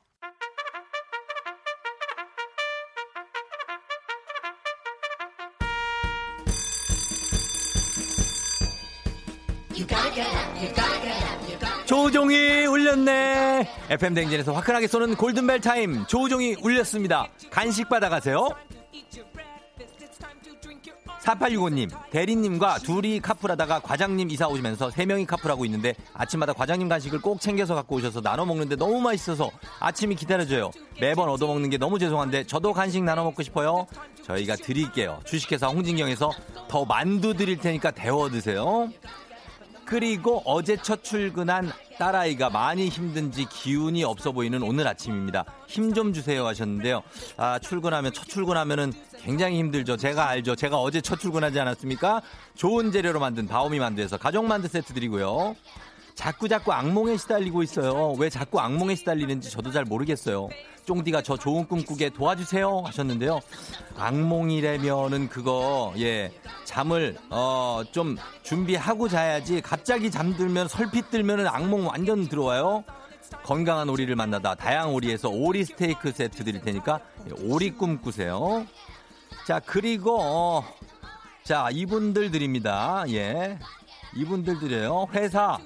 조종이 울렸네. FM 댕진에서 화끈하게 쏘는 골든벨 타임. 조종이 울렸습니다. 간식 받아가세요. 4865님, 대리님과 둘이 카풀하다가 과장님 이사 오시면서 세 명이 카풀하고 있는데 아침마다 과장님 간식을 꼭 챙겨서 갖고 오셔서 나눠 먹는데 너무 맛있어서 아침이 기다려져요. 매번 얻어먹는 게 너무 죄송한데 저도 간식 나눠 먹고 싶어요. 저희가 드릴게요. 주식회사 홍진경에서 더 만두 드릴 테니까 데워 드세요. 그리고 어제 첫 출근한 딸아이가 많이 힘든지 기운이 없어 보이는 오늘 아침입니다. 힘 좀 주세요 하셨는데요. 아, 출근하면, 첫 출근하면은 굉장히 힘들죠. 제가 알죠. 제가 어제 첫 출근하지 않았습니까? 좋은 재료로 만든 바오미 만두에서 가족 만두 세트 드리고요. 자꾸 자꾸 악몽에 시달리고 있어요. 왜 자꾸 악몽에 시달리는지 저도 잘 모르겠어요. 쫑디가 저 좋은 꿈 꾸게 도와주세요 하셨는데요. 악몽이라면은 그거 예 잠을 어 좀 준비하고 자야지 갑자기 잠들면 설핏 들면은 악몽 완전 들어와요. 건강한 오리를 만나다 다양한 오리에서 오리 스테이크 세트 드릴 테니까 예, 오리 꿈 꾸세요. 자 그리고 어, 자 이분들 드립니다. 예. 이분들 드려요. 회사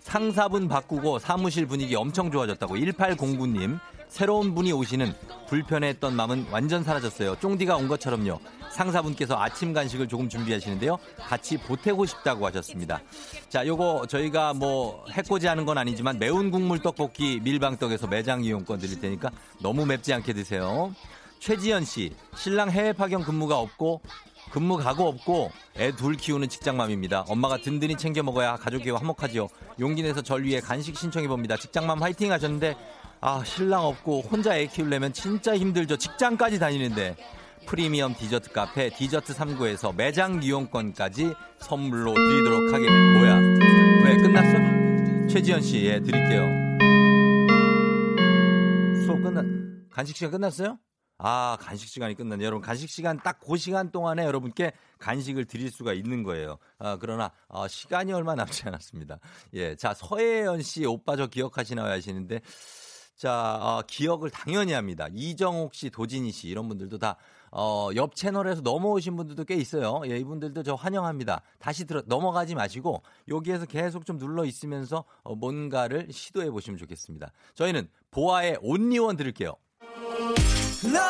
상사분 바꾸고 사무실 분위기 엄청 좋아졌다고 1809님 새로운 분이 오시는 불편했던 마음은 완전 사라졌어요. 쫑디가 온 것처럼요. 상사분께서 아침 간식을 조금 준비하시는데요. 같이 보태고 싶다고 하셨습니다. 자, 요거 저희가 뭐 해코지 하는 건 아니지만 매운 국물 떡볶이 밀방떡에서 매장 이용권 드릴 테니까 너무 맵지 않게 드세요. 최지연 씨, 신랑 해외 파견 근무가 없고 근무 가고 없고 애 둘 키우는 직장맘입니다. 엄마가 든든히 챙겨 먹어야 가족이 화목하지요. 용기 내서 절 위해 간식 신청해 봅니다. 직장맘 화이팅 하셨는데 아 신랑 없고 혼자 애 키우려면 진짜 힘들죠. 직장까지 다니는데 프리미엄 디저트 카페 디저트 3구에서 매장 이용권까지 선물로 드리도록 하겠 뭐야 왜 끝났어? 최지연 씨예 드릴게요. 수업 끝났 간식 시간 끝났어요? 아, 간식 시간이 끝났네요. 여러분, 간식 시간 딱 그 시간 동안에 여러분께 간식을 드릴 수가 있는 거예요. 아, 그러나, 어, 시간이 얼마 남지 않았습니다. 예. 자, 서혜연 씨, 오빠 저 기억하시나요? 하시는데, 자, 어, 기억을 당연히 합니다. 이정옥 씨, 도진희 씨 이런 분들도 다 어, 옆 채널에서 넘어오신 분들도 꽤 있어요. 예, 이분들도 저 환영합니다. 다시 들어 넘어가지 마시고 여기에서 계속 좀 눌러 있으면서 어, 뭔가를 시도해 보시면 좋겠습니다. 저희는 보아의 온리원 들을게요. 넌날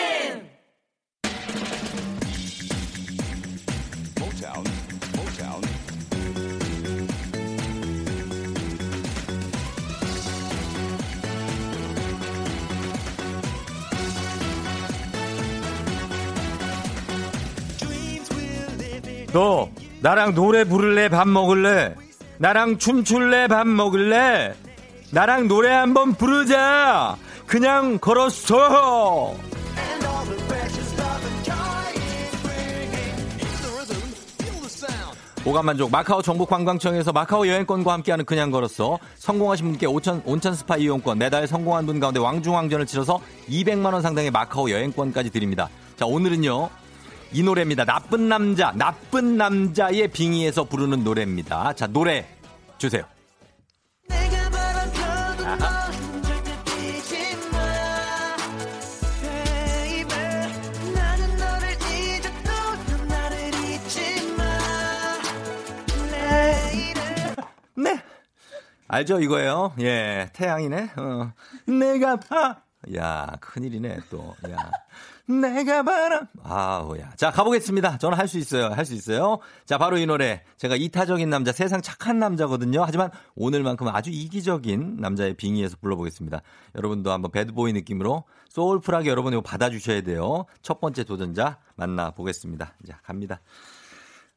너 나랑 노래 부를래 밥 먹을래? 나랑 춤출래 밥 먹을래? 나랑 노래 한번 부르자. 그냥 걸었어. 오감만족. 마카오 정복관광청에서 마카오 여행권과 함께하는 그냥 걸었어. 성공하신 분께 온천, 온천 스파 이용권. 매달 성공한 분 가운데 왕중왕전을 치러서 200만원 상당의 마카오 여행권까지 드립니다. 자 오늘은요 이 노래입니다. 나쁜 남자, 나쁜 남자의 빙의에서 부르는 노래입니다. 자, 노래 주세요. 네. 알죠, 이거예요? 예, 태양이네. 어. 내가 봐. 야, 큰일이네, 또. 야. 내가 바람. 아우, 야. 자, 가보겠습니다. 저는 할 수 있어요. 할 수 있어요. 자, 바로 이 노래. 제가 이타적인 남자, 세상 착한 남자거든요. 하지만 오늘만큼은 아주 이기적인 남자의 빙의에서 불러보겠습니다. 여러분도 한번 배드보이 느낌으로 소울풀하게 여러분 이거 받아주셔야 돼요. 첫 번째 도전자 만나보겠습니다. 자, 갑니다.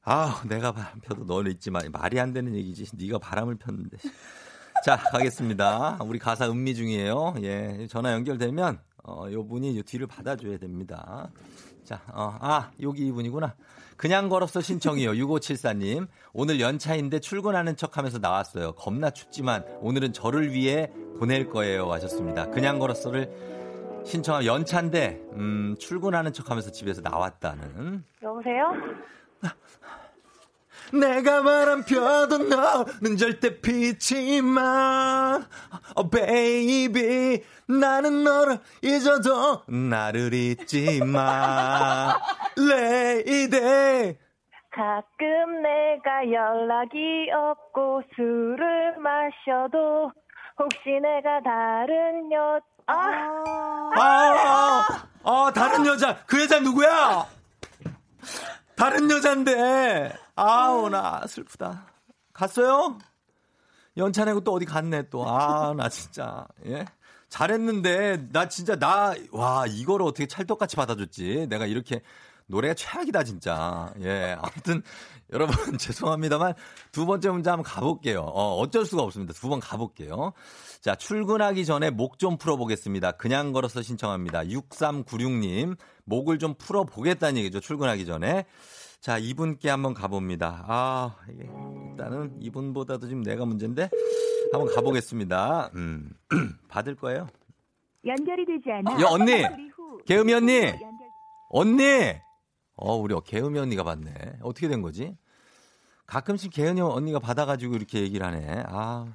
아, 내가 바람 펴도 너는 있지만 말이 안 되는 얘기지. 네가 바람을 폈는데. 자, 가겠습니다. 우리 가사 음미 중이에요. 예, 전화 연결되면 어, 요 분이 요 뒤를 받아줘야 됩니다. 자, 어, 아, 여기 이분이구나. 그냥 걸었어 신청이요. 6574님. 오늘 연차인데 출근하는 척 하면서 나왔어요. 겁나 춥지만 오늘은 저를 위해 보낼 거예요. 하셨습니다. 그냥 걸었어를 신청한 연차인데, 음, 출근하는 척 하면서 집에서 나왔다는. 여보세요? 내가 바람 펴도 너는 절대 피지 마. 어, baby. 나는 너를 잊어도 나를 잊지 마. Lady. 가끔 내가 연락이 없고 술을 마셔도 혹시 내가 다른 여, 아, 아, 아, 다른 여자. 그 여자 누구야? 다른 여잔데. 아우, 나 슬프다. 갔어요? 연차 내고 또 어디 갔네, 또. 아, 나 진짜. 예? 잘했는데, 나 진짜, 나, 와, 이거를 어떻게 찰떡같이 받아줬지. 내가 이렇게. 노래가 최악이다, 진짜. 예. 아무튼, 여러분, 죄송합니다만, 두 번째 문제 한번 가볼게요. 어, 어쩔 수가 없습니다. 두 번 가볼게요. 자, 출근하기 전에 목 좀 풀어보겠습니다. 그냥 걸어서 신청합니다. 6396님, 목을 좀 풀어보겠다는 얘기죠. 출근하기 전에. 자, 이분께 한번 가봅니다. 아, 이게 일단은 이분보다도 지금 내가 문제인데, 한번 가보겠습니다. 음, 받을 거예요. 연결이 되지 않아. 야, 언니! 개음이 언니! 언니! 어, 우리 개은이 언니가 받네. 어떻게 된 거지? 가끔씩 개은이 언니가 받아가지고 이렇게 얘기를 하네. 아,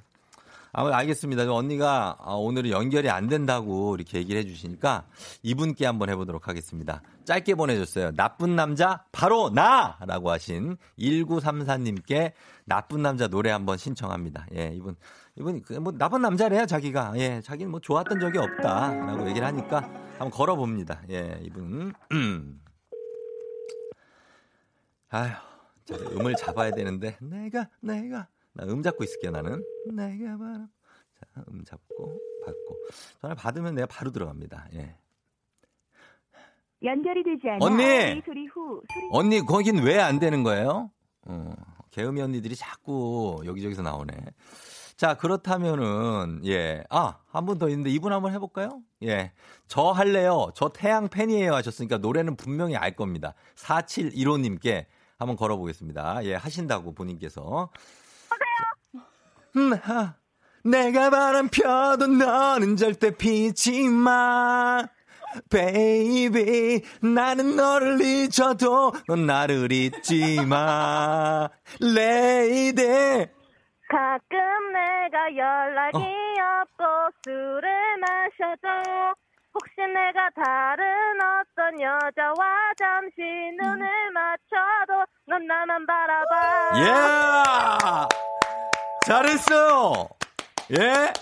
아무 알겠습니다. 저 언니가 아, 오늘은 연결이 안 된다고 이렇게 얘기를 해주시니까 이분께 한번 해보도록 하겠습니다. 짧게 보내줬어요. 나쁜 남자 바로 나라고 하신 1934님께 나쁜 남자 노래 한번 신청합니다. 예, 이분 이분 그뭐 나쁜 남자래요 자기가. 예, 자기는 뭐 좋았던 적이 없다라고 얘기를 하니까 한번 걸어봅니다. 예, 이분. 아휴, 자, 음을 잡아야 되는데 내가 내가 나 음 잡고 있을게요 나는 내가 바람 자 음 잡고 받고 전화 받으면 내가 바로 들어갑니다 예 연결이 되지 않아. 언니! 소리 후. 소리 언니 거긴 왜 안 되는 거예요 어 개음이 언니들이 자꾸 여기저기서 나오네 자 그렇다면은 예 아 한 분 더 있는데 이분 한번 해볼까요 예 저 할래요 저 태양 팬이에요 하셨으니까 노래는 분명히 알 겁니다 4715님께 한번 걸어보겠습니다. 예, 하신다고 본인께서. 음, 하. 내가 바람 펴도 너는 절대 피지 마. baby 나는 너를 잊어도 넌 나를 잊지 마. lady 가끔 내가 연락이 없고 술을 마셔도 혹시 내가 다른 어떤 여자와 잠시 눈을 맞춰도 넌 나만 바라봐. 예! 잘했어요! 예?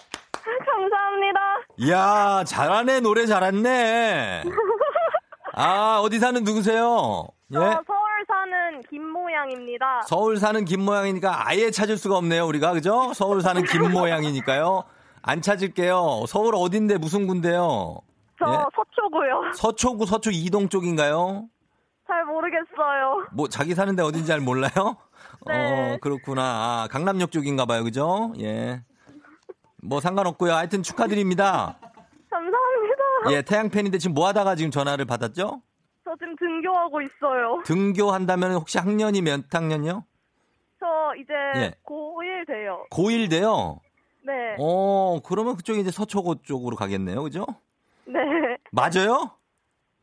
감사합니다. 이야, 잘하네, 노래 잘했네. 아, 어디 사는 누구세요? 예? 저 서울 사는 김모양입니다. 서울 사는 김모양이니까 아예 찾을 수가 없네요, 우리가. 그죠? 서울 사는 김모양이니까요. 안 찾을게요. 서울 어딘데, 무슨 군데요? 저 예? 서초고요. 서초구, 서초 이동 쪽인가요? 잘 모르겠어요. 뭐, 자기 사는데 어딘지 잘 몰라요? 네. 어, 그렇구나. 아, 강남역 쪽인가 봐요, 그죠? 예. 뭐 상관없고요. 하여튼 축하드립니다. 감사합니다. 예, 태양 팬인데 지금 뭐 하다가 지금 전화를 받았죠? 저 지금 등교하고 있어요. 등교한다면 혹시 학년이 몇 학년이요? 저 이제 예. 고1 돼요. 고1 돼요? 네. 어, 그러면 그쪽이 이제 서초고 쪽으로 가겠네요. 그죠? 네. 맞아요?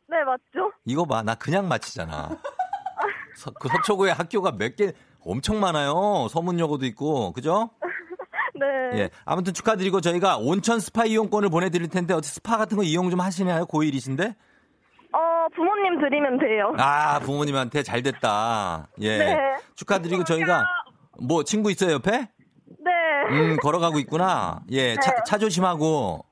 네, 맞죠? 이거 봐. 나 그냥 맞히잖아. 서, 그 서초구에 학교가 몇 개 엄청 많아요. 서문여고도 있고. 그죠? 네. 예. 아무튼 축하드리고 저희가 온천 스파 이용권을 보내드릴 텐데 어떻게 스파 같은 거 이용 좀 하시나요? 고1이신데? 어, 부모님 드리면 돼요. 아, 부모님한테 잘 됐다. 예. 네. 축하드리고 저희가 뭐 친구 있어요, 옆에? 네. 음, 걸어가고 있구나. 예. 차, 네. 차 조심하고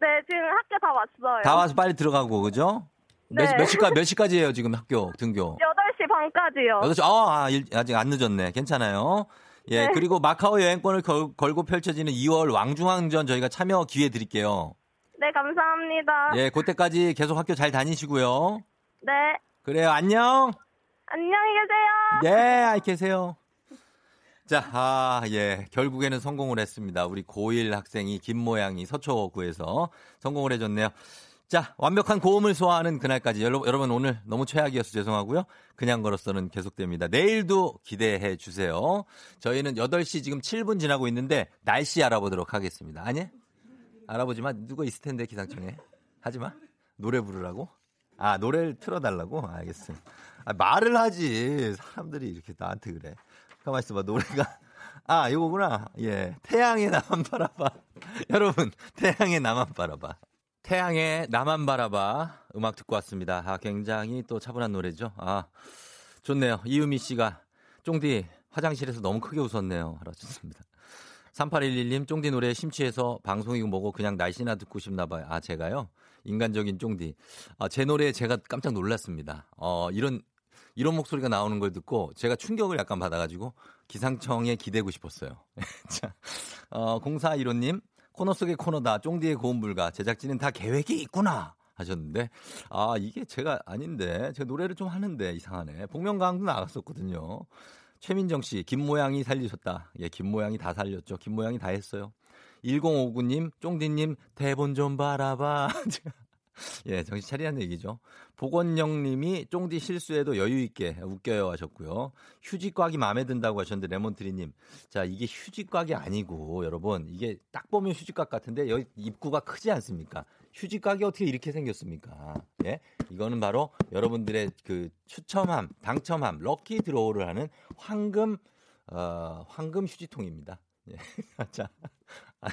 네, 지금 학교 다 왔어요. 다 와서 빨리 들어가고, 그죠? 몇, 네. 몇 시까, 몇 시까지예요, 지금 학교, 등교? 8시 반까지요. 8시, 아, 아, 일- 아직 안 늦었네. 괜찮아요. 예, 네. 그리고 마카오 여행권을 걸, 걸고 펼쳐지는 2월 왕중왕전 저희가 참여 기회 드릴게요. 네, 감사합니다. 예, 그때까지 계속 학교 잘 다니시고요. 네. 그래요, 안녕! 안녕히 계세요. 네, 알 계세요. 자, 아, 예. 결국에는 성공을 했습니다. 우리 고1 학생이 김모양이 서초구에서 성공을 해줬네요. 자, 완벽한 고음을 소화하는 그날까지. 여러분, 오늘 너무 최악이어서 죄송하고요. 그냥 걸었어는 계속됩니다. 내일도 기대해 주세요. 저희는 8시 지금 7분 지나고 있는데 날씨 알아보도록 하겠습니다. 아니? 알아보지 마. 누가 있을 텐데 기상청에. 하지 마. 노래 부르라고? 아, 노래를 틀어달라고? 알겠어요. 아, 말을 하지. 사람들이 이렇게 나한테 그래. 가만 있어봐. 노래가. 아, 이거구나. 예. 태양의 나만 바라봐. 여러분, 태양의 나만 바라봐. 태양의 나만 바라봐. 음악 듣고 왔습니다. 아, 굉장히 또 차분한 노래죠. 아, 좋네요. 이유미 씨가. 쫑디, 화장실에서 너무 크게 웃었네요. 알아주셨습니다. 3811님, 쫑디 노래에 심취해서 방송이고 뭐고 그냥 날씨나 듣고 싶나 봐요. 아, 제가요? 인간적인 쫑디. 아, 제 노래에 제가 깜짝 놀랐습니다. 어, 이런, 이런 목소리가 나오는 걸 듣고 제가 충격을 약간 받아가지고 기상청에 기대고 싶었어요. 자, 어, 0415님, 코너 속의 코너다. 쫑디의 고음 불가. 제작진은 다 계획이 있구나. 하셨는데, 아, 이게 제가 아닌데. 제가 노래를 좀 하는데 이상하네. 복면가왕도 나갔었거든요. 최민정 씨, 김모양이 살리셨다. 예, 김모양이 다 살렸죠. 김모양이 다 했어요. 1059님, 쫑디님, 대본 좀 바라봐. 예, 정신 차리라는 얘기죠. 보건영 님이 쫑디 실수에도 여유 있게 웃겨요 하셨고요. 휴지꽉이 마음에 든다고 하셨는데, 레몬트리 님. 자, 이게 휴지꽉이 아니고, 여러분, 이게 딱 보면 휴지꽉 같은데, 여기 입구가 크지 않습니까? 휴지곽이 어떻게 이렇게 생겼습니까? 예? 이거는 바로 여러분들의 그 추첨함, 당첨함, lucky draw를 하는 황금, 어, 황금 휴지통입니다. 예. 자, 아,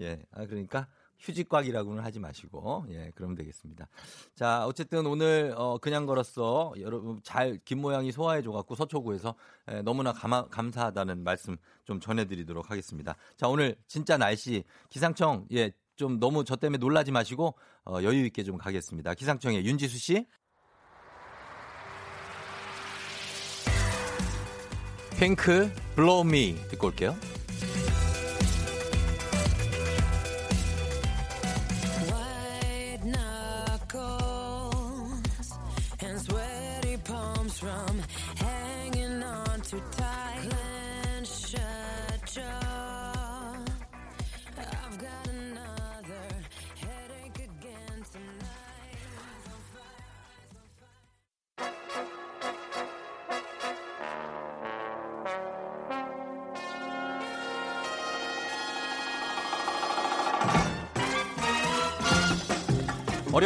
예. 아, 그러니까 휴지곽이라고는 하지 마시고, 예, 그러면 되겠습니다. 자, 어쨌든 오늘, 어, 그냥 걸었어. 여러분, 잘, 김 모양이 소화해 줘갖고 서초구에서 예, 너무나 감하, 감사하다는 말씀 좀 전해드리도록 하겠습니다. 자, 오늘 진짜 날씨, 기상청, 예, 좀 너무 저 때문에 놀라지 마시고, 어, 여유 있게 좀 가겠습니다. 기상청의 윤지수 씨. 핑크, Blow Me 듣고 올게요.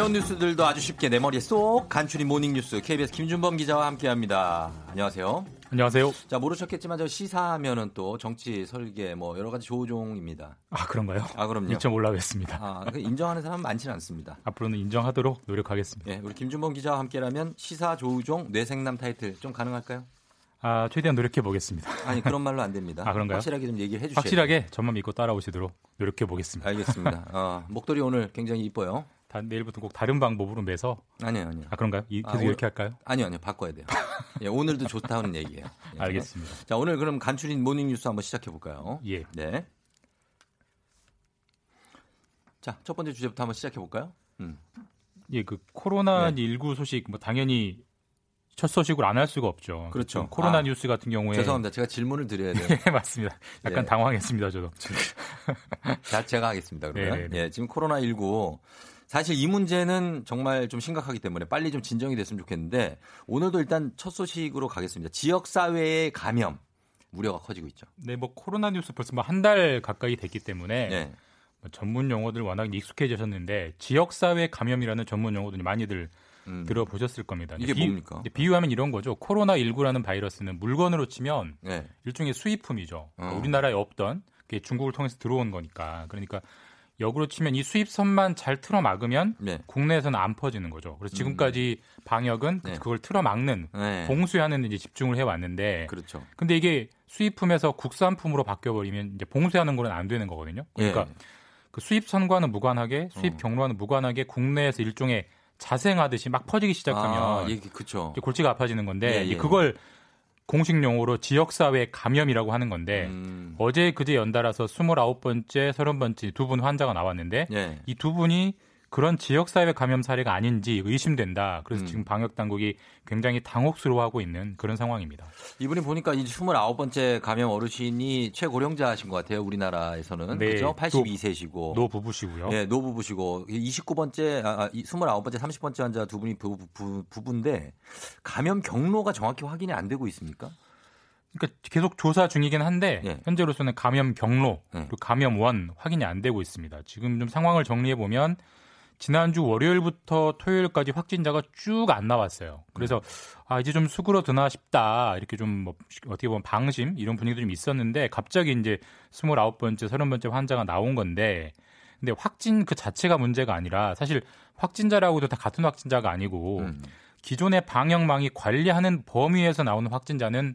어려운 뉴스들도 아주 쉽게 내 머리에 쏙 간추린 모닝 뉴스 KBS 김준범 기자와 함께합니다. 안녕하세요. 안녕하세요. 자 모르셨겠지만 저 시사하면은 또 정치 설계 뭐 여러 가지 조우종입니다. 아 그런가요? 아 그럼요. 일점 올라가겠습니다. 아그 인정하는 사람 은 많지는 않습니다. 앞으로는 인정하도록 노력하겠습니다. 예, 우리 김준범 기자와 함께라면 시사 조우종 뇌섹남 타이틀 좀 가능할까요? 아 최대한 노력해 보겠습니다. 아니 그런 말로 안 됩니다. 아 그런가요? 확실하게 좀 얘기를 해주세요. 확실하게 저만 믿고 따라오시도록 노력해 보겠습니다. 알겠습니다. 어, 목도리 오늘 굉장히 이뻐요. 다, 내일부터 꼭 다른 방법으로 매서 아니요, 아니요. 아 그런가요? 이, 계속 아, 이렇게 할까요? 아니요, 아니요. 바꿔야 돼요. 예, 오늘도 좋다는 얘기예요. 예. 알겠습니다. 자, 오늘 그럼 간추린 모닝 뉴스 한번 시작해 볼까요? 예. 네. 자, 첫 번째 주제부터 한번 시작해 볼까요? 음. 예, 그 코로나 네. 19 소식 뭐 당연히 첫 소식으로 안 할 수가 없죠. 그렇죠. 좀 코로나 아, 뉴스 같은 경우에 죄송합니다. 제가 질문을 드려야 돼요. 예, 맞습니다. 약간 예. 당황했습니다, 저도. 자, 제가 하겠습니다. 그러면. 네네네. 예, 지금 코로나 19 사실 이 문제는 정말 좀 심각하기 때문에 빨리 좀 진정이 됐으면 좋겠는데 오늘도 일단 첫 소식으로 가겠습니다. 지역 사회의 감염 우려가 커지고 있죠. 네, 뭐 코로나 뉴스 벌써 뭐 한 달 가까이 됐기 때문에 네. 뭐 전문 용어들 워낙 익숙해지셨는데 지역 사회 감염이라는 전문 용어들이 많이들 음. 들어보셨을 겁니다. 이게 비- 뭡니까? 비유하면 이런 거죠. 코로나 19라는 바이러스는 물건으로 치면 네. 일종의 수입품이죠. 어. 우리나라에 없던 중국을 통해서 들어온 거니까. 그러니까 역으로 치면 이 수입선만 잘 틀어 막으면 네. 국내에서는 안 퍼지는 거죠. 그래서 지금까지 방역은 네. 그걸 틀어 막는 네. 봉쇄하는 데 이제 집중을 해 왔는데 그렇죠. 근데 이게 수입품에서 국산품으로 바뀌어 버리면 이제 봉쇄하는 거는 안 되는 거거든요. 그러니까 예. 그 수입선과는 무관하게 수입 어. 경로와는 무관하게 국내에서 일종의 자생하듯이 막 퍼지기 시작하면 아, 예, 그렇죠. 골치가 아파지는 건데 예, 예. 그걸 공식 용어로 지역사회 감염이라고 하는 건데 음. 어제 그제 연달아서 29번째, 30번째 두 분 환자가 나왔는데 예. 이두 분이 그런 지역사회 감염 사례가 아닌지 의심된다. 그래서 음. 지금 방역 당국이 굉장히 당혹스러워하고 있는 그런 상황입니다. 이분이 보니까 이 29번째 감염 어르신이 최고령자신 것 같아요. 우리나라에서는. 네. 그죠? 82세시고. 노 부부시고요. 예, 노부부시고 29번째, 아, 아, 29번째, 30번째 환자 두 분이 부, 부, 부부인데 감염 경로가 정확히 확인이 안 되고 있습니까? 그러니까 계속 조사 중이긴 한데 예. 현재로서는 감염 경로 예. 그리고 감염 원 확인이 안 되고 있습니다. 지금 좀 상황을 정리해 보면 지난주 월요일부터 토요일까지 확진자가 쭉 안 나왔어요. 그래서 아 이제 좀 수그러드나 싶다 이렇게 좀 뭐 어떻게 보면 방심 이런 분위기도 좀 있었는데 갑자기 이제 29번째, 30번째 환자가 나온 건데 근데 확진 그 자체가 문제가 아니라 사실 확진자라고도 다 같은 확진자가 아니고 음. 기존의 방역망이 관리하는 범위에서 나오는 확진자는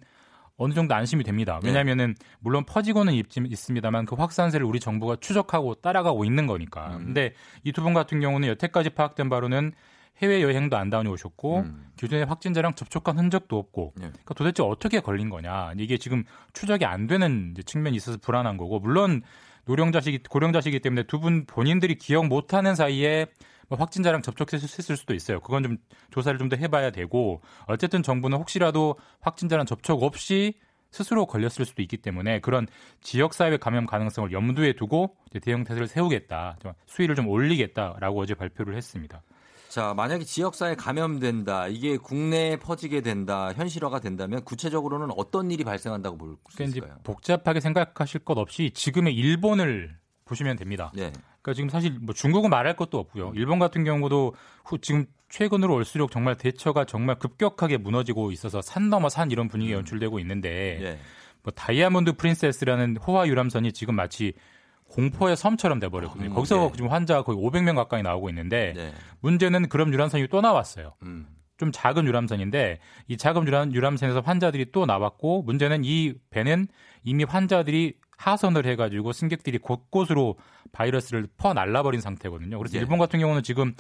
어느 정도 안심이 됩니다. 왜냐하면은 물론 퍼지고는 있, 있습니다만 그 확산세를 우리 정부가 추적하고 따라가고 있는 거니까. 음. 근데 이 두 분 같은 경우는 여태까지 파악된 바로는 해외 여행도 안 다녀오셨고 음. 기존의 확진자랑 접촉한 흔적도 없고 네. 그러니까 도대체 어떻게 걸린 거냐 이게 지금 추적이 안 되는 측면이 있어서 불안한 거고 물론 노령자식이 고령자식이기 때문에 두 분 본인들이 기억 못하는 사이에 뭐 확진자랑 접촉했을 수도 있어요. 그건 좀 조사를 좀 더 해봐야 되고 어쨌든 정부는 혹시라도 확진자랑 접촉 없이 스스로 걸렸을 수도 있기 때문에 그런 지역사회 감염 가능성을 염두에 두고 대응 태세를 세우겠다, 좀 수위를 좀 올리겠다라고 어제 발표를 했습니다. 자, 만약에 지역사회 감염된다, 이게 국내에 퍼지게 된다, 현실화가 된다면 구체적으로는 어떤 일이 발생한다고 볼수 그러니까 있을까요? 복잡하게 생각하실 것 없이 지금의 일본을 보시면 됩니다. 네. 그러니까 지금 사실 뭐 중국은 말할 것도 없고요. 일본 같은 경우도 후, 지금 최근으로 올수록 정말 대처가 정말 급격하게 무너지고 있어서 산 넘어 산 이런 분위기가 연출되고 있는데 예. 뭐 다이아몬드 프린세스라는 호화 유람선이 지금 마치 공포의 섬처럼 돼버렸거든요. 음, 거기서 네. 지금 환자가 거의 500명 가까이 나오고 있는데 네. 문제는 그런 유람선이 또 나왔어요. 음. 좀 작은 유람선인데 이 작은 유람, 유람선에서 환자들이 또 나왔고 문제는 이 배는 이미 환자들이 하선을 해가지고 승객들이 곳곳으로 바이러스를 퍼 날라버린 상태거든요. 그래서 예. 일본 같은 경우는 지금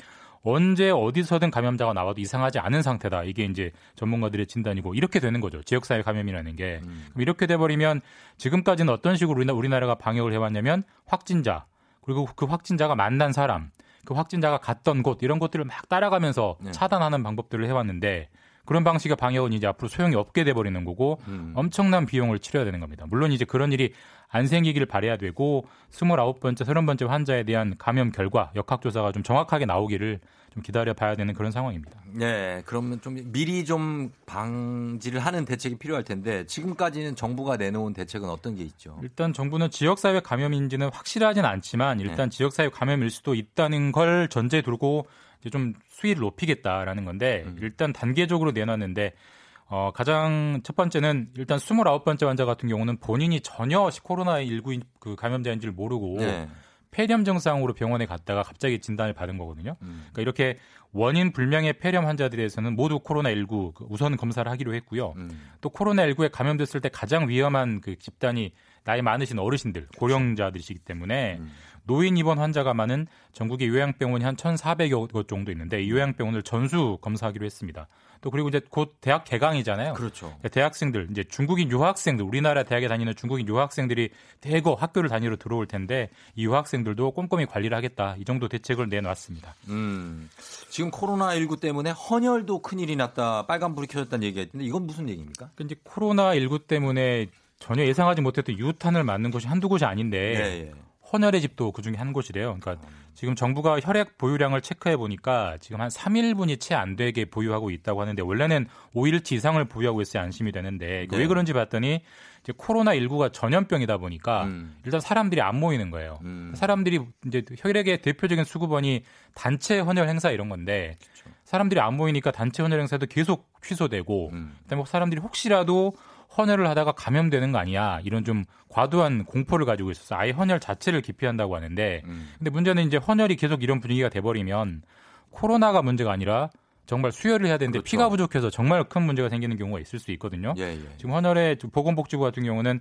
언제 어디서든 감염자가 나와도 이상하지 않은 상태다. 이게 이제 전문가들의 진단이고 이렇게 되는 거죠. 지역사회 감염이라는 게. 음. 그럼 이렇게 돼버리면 지금까지는 어떤 식으로 우리나- 우리나라가 방역을 해왔냐면 확진자 그리고 그 확진자가 만난 사람 그 확진자가 갔던 곳 이런 것들을 막 따라가면서 네. 차단하는 방법들을 해왔는데 그런 방식의 방역은 이제 앞으로 소용이 없게 돼버리는 거고 음. 엄청난 비용을 치러야 되는 겁니다. 물론 이제 그런 일이 안 생기기를 바래야 되고 29번째, 30번째 환자에 대한 감염 결과 역학조사가 좀 정확하게 나오기를 좀 기다려 봐야 되는 그런 상황입니다. 네, 그러면 좀 미리 좀 방지를 하는 대책이 필요할 텐데 지금까지는 정부가 내놓은 대책은 어떤 게 있죠? 일단 정부는 지역사회 감염인지는 확실하진 않지만 일단 지역사회 감염일 수도 있다는 걸 전제 두고 좀 수위를 높이겠다라는 건데 일단 단계적으로 내놨는데 어, 가장 첫 번째는 일단 29번째 환자 같은 경우는 본인이 전혀 코로나19 그 감염자인지를 모르고 네. 폐렴 증상으로 병원에 갔다가 갑자기 진단을 받은 거거든요. 음. 그러니까 이렇게 원인 불명의 폐렴 환자들에 대해서는 모두 코로나19 그 우선 검사를 하기로 했고요. 음. 또 코로나19에 감염됐을 때 가장 위험한 그 집단이 나이 많으신 어르신들, 고령자들이시기 때문에 음. 노인 입원 환자가 많은 전국의 요양병원이 한 1,400여 곳 정도 있는데 이 요양병원을 전수 검사하기로 했습니다. 또 그리고 이제 곧 대학 개강이잖아요. 그렇죠. 그러니까 대학생들 이제 중국인 유학생들 우리나라 대학에 다니는 중국인 유학생들이 대거 학교를 다니러 들어올 텐데 이 유학생들도 꼼꼼히 관리를 하겠다 이 정도 대책을 내놨습니다. 음. 지금 코로나 19 때문에 헌혈도 큰 일이 났다. 빨간 불이 켜졌다는 얘기가 있는데 이건 무슨 얘기입니까? 그러니까 이제 코로나 19 때문에 전혀 예상하지 못했던 유탄을 맞는 곳이 한두 곳이 아닌데 예, 예. 헌혈의 집도 그 중에 한 곳이래요. 그러니까 지금 정부가 혈액 보유량을 체크해 보니까 지금 한 3일분이 채 안 되게 보유하고 있다고 하는데 원래는 5일치 이상을 보유하고 있어야 안심이 되는데 네. 왜 그런지 봤더니 이제 코로나 19가 전염병이다 보니까 음. 일단 사람들이 안 모이는 거예요. 음. 사람들이 이제 혈액의 대표적인 수급원이 단체 헌혈 행사 이런 건데 사람들이 안 모이니까 단체 헌혈 행사도 계속 취소되고 음. 그다음에 뭐 사람들이 혹시라도 헌혈을 하다가 감염되는 거 아니야 이런 좀 과도한 공포를 가지고 있어서 아예 헌혈 자체를 기피한다고 하는데 음. 근데 문제는 이제 헌혈이 계속 이런 분위기가 돼버리면 코로나가 문제가 아니라 정말 수혈을 해야 되는데 그렇죠. 피가 부족해서 정말 큰 문제가 생기는 경우가 있을 수 있거든요. 예, 예. 지금 헌혈의 보건복지부 같은 경우는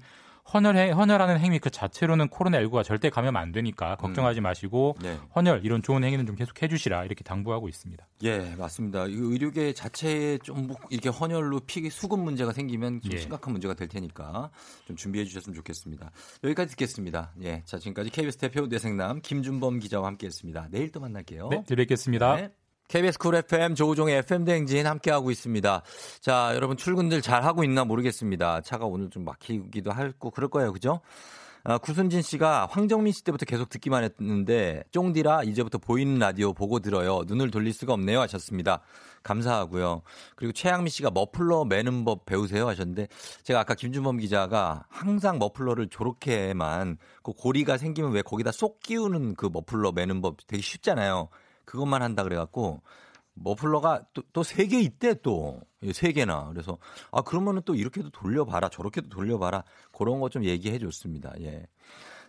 헌혈 헌혈하는 행위 그 자체로는 코로나19가 절대 감염 안 되니까 걱정하지 마시고 네. 헌혈 이런 좋은 행위는 좀 계속 해주시라 이렇게 당부하고 있습니다. 예, 맞습니다. 이 의료계 자체에 좀뭐 이렇게 헌혈로 피 수급 문제가 생기면 좀 예. 심각한 문제가 될 테니까 좀 준비해 주셨으면 좋겠습니다. 여기까지 듣겠습니다. 예, 자 지금까지 KBS 대표 뇌섹남 김준범 기자와 함께했습니다. 내일 또 만날게요. 네, 뵙겠습니다. 네. KBS 쿨 FM 조우종의 FM 대행진 함께하고 있습니다. 자, 여러분 출근들 잘 하고 있나 모르겠습니다. 차가 오늘 좀 막히기도 하고 그럴 거예요. 그죠? 아, 구순진 씨가 황정민 씨 때부터 계속 듣기만 했는데 쫑디라 이제부터 보이는 라디오 보고 들어요. 눈을 돌릴 수가 없네요 하셨습니다. 감사하고요. 그리고 최양미 씨가 머플러 매는 법 배우세요 하셨는데 제가 아까 김준범 기자가 항상 머플러를 저렇게만 그 고리가 생기면 왜 거기다 쏙 끼우는 그 머플러 매는 법 되게 쉽잖아요. 그것만 한다 그래갖고 머플러가 또 세 개 있대 또 세 개나 그래서 아 그러면은 또 이렇게도 돌려봐라 저렇게도 돌려봐라 그런 거 좀 얘기해 줬습니다. 예.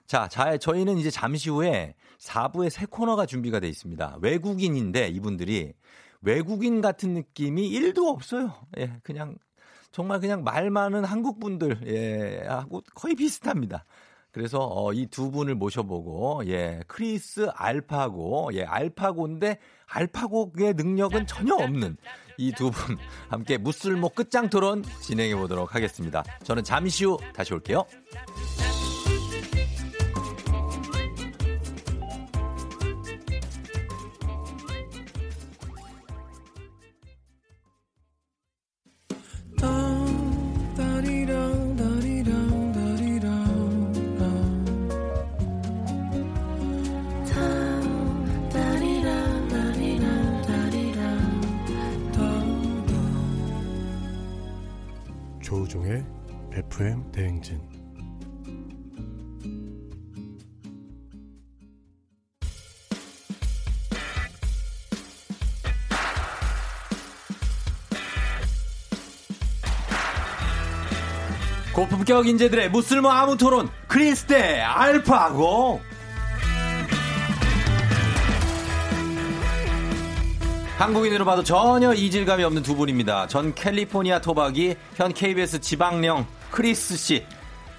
자, 자, 저희는 이제 잠시 후에 4부에 새 코너가 준비가 돼 있습니다. 외국인인데 이분들이 외국인 같은 느낌이 1도 없어요. 예, 그냥 정말 그냥 말 많은 한국 분들 예, 하고 거의 비슷합니다. 그래서 어, 이 두 분을 모셔보고 예 크리스 알파고 예 알파고인데 알파고의 능력은 전혀 없는 이 두 분 함께 무쓸모 끝장 토론 진행해 보도록 하겠습니다. 저는 잠시 후 다시 올게요. 고품격 인재들의 무쓸모 아무 토론 크리스 대 알파고 한국인으로 봐도 전혀 이질감이 없는 두 분입니다. 전 캘리포니아 토박이 현 KBS 지박령 크리스 씨.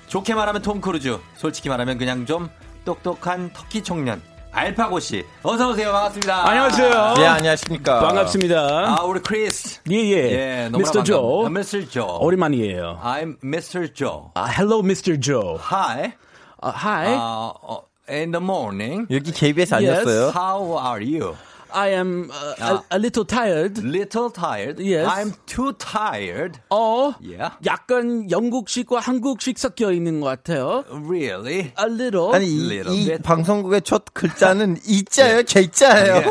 좋게 말하면 톰 크루즈, 솔직히 말하면 그냥 좀 똑똑한 터키 청년 알파고 씨. 어서 오세요. 반갑습니다. 안녕하세요. 예, 안녕하십니까. 반갑습니다. 아, 우리 크리스. 예, 예. 예, 너무나 미스터 조. Mr. Joe. 오랜만이에요. I'm Mr. Joe. 아, hello, Mr. Joe. Hi. 아, hi. 아, 어, in the morning. 여기 KBS Yes. 아니었어요? How are you? I am uh, 아. a, a little tired. Little tired. Yes. I'm too tired. 어, Yeah. 약간 영국식과 한국식 섞여 있는 것 같아요. Really? A little. 아니, 이, Little 이 bit. 방송국의 첫 글자는 이자예요? 제자예요?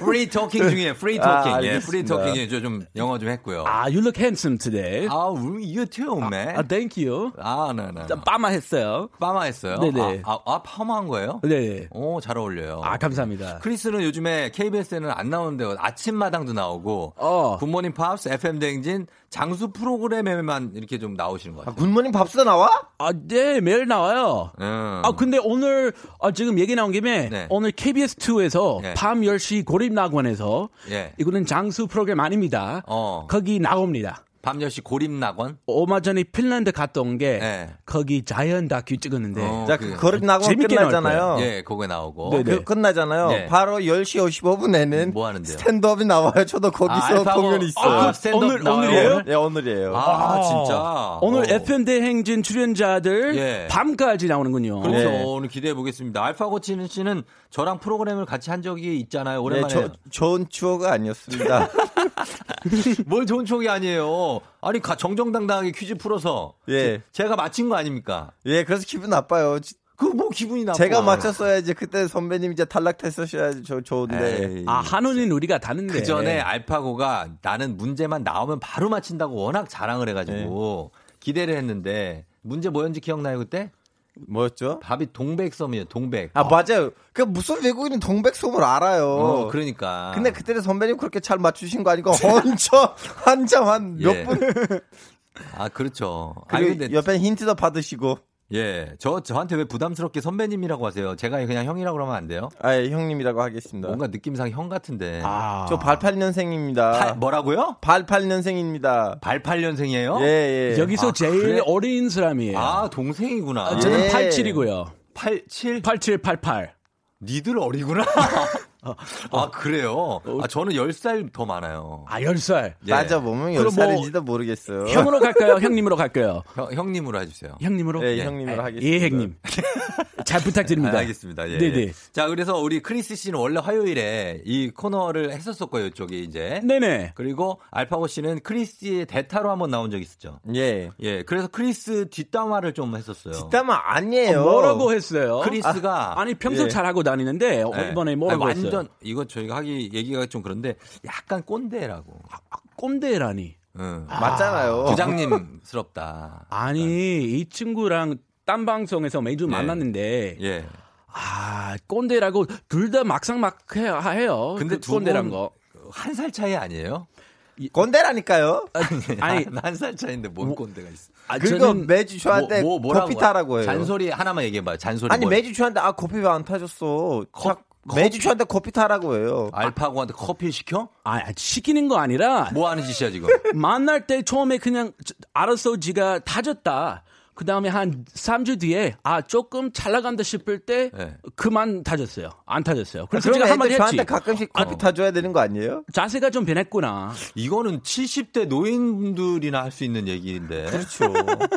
free talking 중에 free 아, talking. 예, 알겠습니다. free talking 저좀 영어 좀 했고요. 아, you look handsome today. 아, you too, man. 아, thank you. 아, 네, 네. 좀 빠마했어요. 파마 했어요? 네네. 아, 아, 아, 파마한 거예요? 네. 오, 잘 어울려요. 아, 감사합니다. 크리스는 요즘에 KBS KBS에는 안 나오는데 아침마당도 나오고 어. 굿모닝 팝스 FM 대행진 장수 프로그램에만 이렇게 좀 나오시는 것 아, 같아요. 굿모닝 팝스 다 나와? 아, 네, 매일 나와요. 음. 아, 근데 오늘, 아, 지금 얘기 나온 김에, 네. 오늘 KBS2에서 네. 밤 10시 고립 낙원에서, 예. 이거는 장수 프로그램 아닙니다. 어. 거기 나옵니다. 밤 10시 고립낙원. 얼마 전에 핀란드 갔다 온 게, 예. 거기 자연 다큐 찍었는데, 어, 자, 그- 그 재밌게 끝나잖아요. 예, 그거에 나오고. 네네. 그 끝나잖아요. 네. 바로 10시 55분에는 뭐 하는데요? 스탠드업이 나와요. 저도 거기서 아, 알파고- 공연이 있어요. 아, 스탠드업 오늘- 나와요, 오늘이에요? 오늘? 예, 오늘이에요. 아, 진짜. 오늘 어. FM 대행진 출연자들 예. 밤까지 나오는군요. 그렇죠. 네. 오늘 기대해 보겠습니다. 알파고 치는 씨는 저랑 프로그램을 같이 한 적이 있잖아요. 네, 오랜만에. 저, 좋은 추억 아니었습니다. 뭘 좋은 촉이 아니에요. 아니 가- 정정당당하게 퀴즈 풀어서 예. 제, 가 맞힌 거 아닙니까? 예, 그래서 기분 나빠요. 지- 그뭐 기분이 나빠. 제가 맞췄어야지. 그때 선배님 이제 탈락했었어야지. 저 좋은데. 에이. 아, 한우는 우리가 다른데. 그 전에 알파고가 나는 문제만 나오면 바로 맞힌다고 워낙 자랑을 해가지고 네. 기대를 했는데 문제 뭐였는지 기억나요 그때? 뭐였죠? 밥이 동백섬이에요. 동백. 아, 맞아요. 그 무슨 외국인은 동백솜을 알아요. 어, 그러니까. 근데 그때는 선배님 그렇게 잘 맞추신 거 아니고 한참 한참 한몇 예. 분. 아 그렇죠. 아니 근데 옆에 힌트도 받으시고. 예, 저 저한테 왜 부담스럽게 선배님이라고 하세요? 제가 그냥 형이라고 그러면 안 돼요? 아, 예, 형님이라고 하겠습니다. 뭔가 느낌상 형 같은데. 아. 저 88년생입니다. 팔- 뭐라고요? 88년생입니다. 88년생이에요? 예, 예. 여기서 아, 제일 그래? 어린 사람이에요. 아, 동생이구나. 아, 저는 예. 87이고요. 87? 8788. 니들 어리구나. 아, 그래요? 아, 저는 10살 더 많아요. 아, 10살. 예. 그럼 뭐 10살인지도 모르겠어요. 형으로 갈까요? 형님으로 갈까요? 형, 형님으로 해주세요. 형님으로? 네, 네. 형님으로 아, 하겠습니다. 예, 형님. 잘 부탁드립니다. 아, 알겠습니다. 예. 네네. 자, 그래서 우리 크리스 씨는 원래 화요일에 이 코너를 했었었고요, 이쪽에 이제. 네네. 그리고 알파고 씨는 크리스의 대타로 한번 나온 적 있었죠. 예. 예, 그래서 크리스 뒷담화를 좀 했었어요. 뒷담화 아니에요. 뭐라고 했어요? 크리스가 아, 니 평소 예. 잘하고 다니는데 어, 네. 이번에 뭐라고 아니, 했어요? 완전 이거 저희가 하기 얘기가 좀 그런데 약간 꼰대라고. 꼰대라니. 응. 맞잖아요. 부장님스럽다. 아니 이 친구랑 딴 방송에서 매주 예. 만났는데 예. 아 꼰대라고 둘 다 막상 막 해- 해요. 근데 그두 꼰대란 분 거. 한 살 차이 아니에요? 꼰대라니까요. 아니 한 살 차이인데 뭔 꼰대가 있어? 아, 저는 매주 저한테 뭐, 뭐, 커피 타라고 해요. 잔소리 하나만 얘기해봐 요. 잔소리. 아니 뭐 매주 저한테 아 커피 왜 안 타줬어. 컵- 자, 매주 저한테 커피 타라고 해요. 알파고한테 커피 시켜? 아 시키는 거 아니라 뭐 하는 짓이야 지금? 만날 때 처음에 그냥 저- 알아서 지가 타졌다. 그 다음에 한 3주 뒤에 아 조금 잘 나간다 싶을 때 네. 그만 타졌어요. 안 타졌어요. 그래서 제가 한마디 했지. 저한테 가끔씩 커피 타줘야 되는 거 아니에요? 자세가 좀 변했구나. 이거는 70대 노인분들이나 할 수 있는 얘기인데. 그렇죠.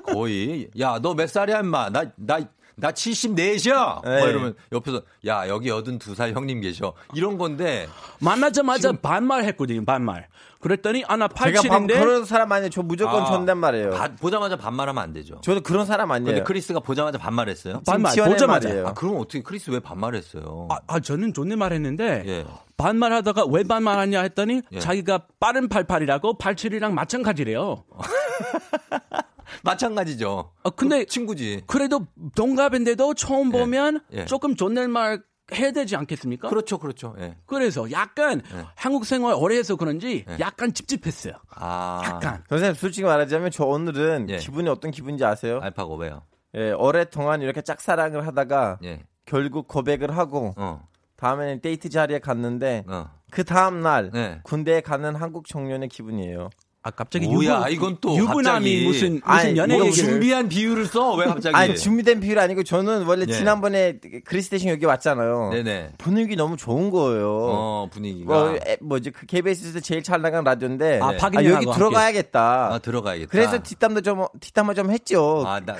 거의 야 너 몇 살이야 임마 나나 나 74셔 뭐 네. 이러면 옆에서 야 여기 82살 형님 계셔 이런 건데 만나자마자 반말 했거든요. 반말. 그랬더니 아나 제가 반, 87인데 그런 사람 아니에요. 저 무조건 아, 존댓말이에요. 바- 보자마자 반말하면 안 되죠. 저도 그런 사람 아니에요. 근데 크리스가 보자마자 반말했어요. 반말 보자마자. 말이에요. 아 그럼 어떻게 크리스 왜 반말했어요? 아, 아, 저는 존댓말 했는데 예. 반말하다가 왜 반말하냐 했더니 예. 자기가 빠른 88이라고 87이랑 마찬가지래요. 마찬가지죠. 아, 근데 친구지. 그래도 동갑인데도 처음 보면 예. 조금 존댓말 해야 되지 않겠습니까? 그렇죠, 그렇죠. 예. 그래서 약간 예. 한국 생활 오래 해서 그런지 예. 약간 찝찝했어요. 아, 약간. 선생님 솔직히 말하자면 저 오늘은 예. 기분이 어떤 기분인지 아세요? 알파고 왜요? 예, 오랫동안 이렇게 짝사랑을 하다가 예. 결국 고백을 하고 어. 다음에는 데이트 자리에 갔는데 어. 그 다음 날 네. 군대에 가는 한국 청년의 기분이에요. 아 갑자기 뭐야, 유부, 이건 또 유부남이 갑자기. 무슨 무슨 아니, 연애 얘기를 준비한 비유를 써 왜 갑자기? 아니 준비된 비율 아니고 저는 원래 예. 지난번에 크리스 대신 여기 왔잖아요. 네네. 분위기 너무 좋은 거예요. 어 분위기가. 뭐, 에, 뭐지 그 KBS에서 제일 잘 나간 라디오인데 아, 네. 아, 여기 함께. 들어가야겠다. 아 들어가야겠다. 그래서 뒷담도 좀 뒷담화 좀 했죠. 아. 남-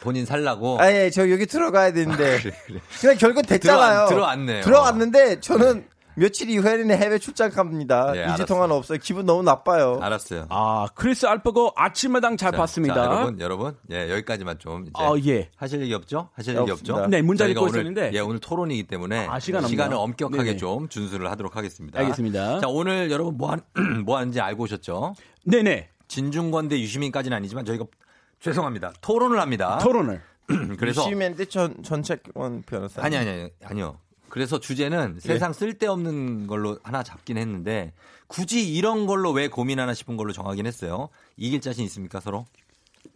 본인 살라고. 아, 예, 저 여기 들어가야 되는데. 그래, 그래. 그냥 결국 됐잖아요. 들어왔- 들어왔 네요. 들어왔는데 저는 며칠 이후에는 해외 출장 갑니다. 네, 2주 알았어요. 동안 없어요. 기분 너무 나빠요. 알았어요. 아 크리스 알파고 아침마당 잘 자, 봤습니다. 자, 여러분, 여러분, 예, 여기까지만 좀 이제 아 예. 하실 얘기 없죠? 하실 얘기. 없죠? 네, 문자 읽고 있었는데. 예, 오늘 토론이기 때문에 아, 시간. 시간을 엄격하게 네네. 좀 준수를 하도록 하겠습니다. 알겠습니다. 자, 오늘 여러분 뭐, 한, 뭐 하는지 알고 오셨죠? 네네. 진중권 대 유시민까지는 아니지만 저희가 죄송합니다. 토론을 합니다. 토론을. 그래서 유시맨 대 전, 전채권 변호사. 아니 아니 아니 아니요. 그래서 주제는 세상 쓸데없는 걸로 하나 잡긴 했는데 굳이 이런 걸로 왜 고민하나 싶은 걸로 정하긴 했어요. 이길 자신 있습니까 서로?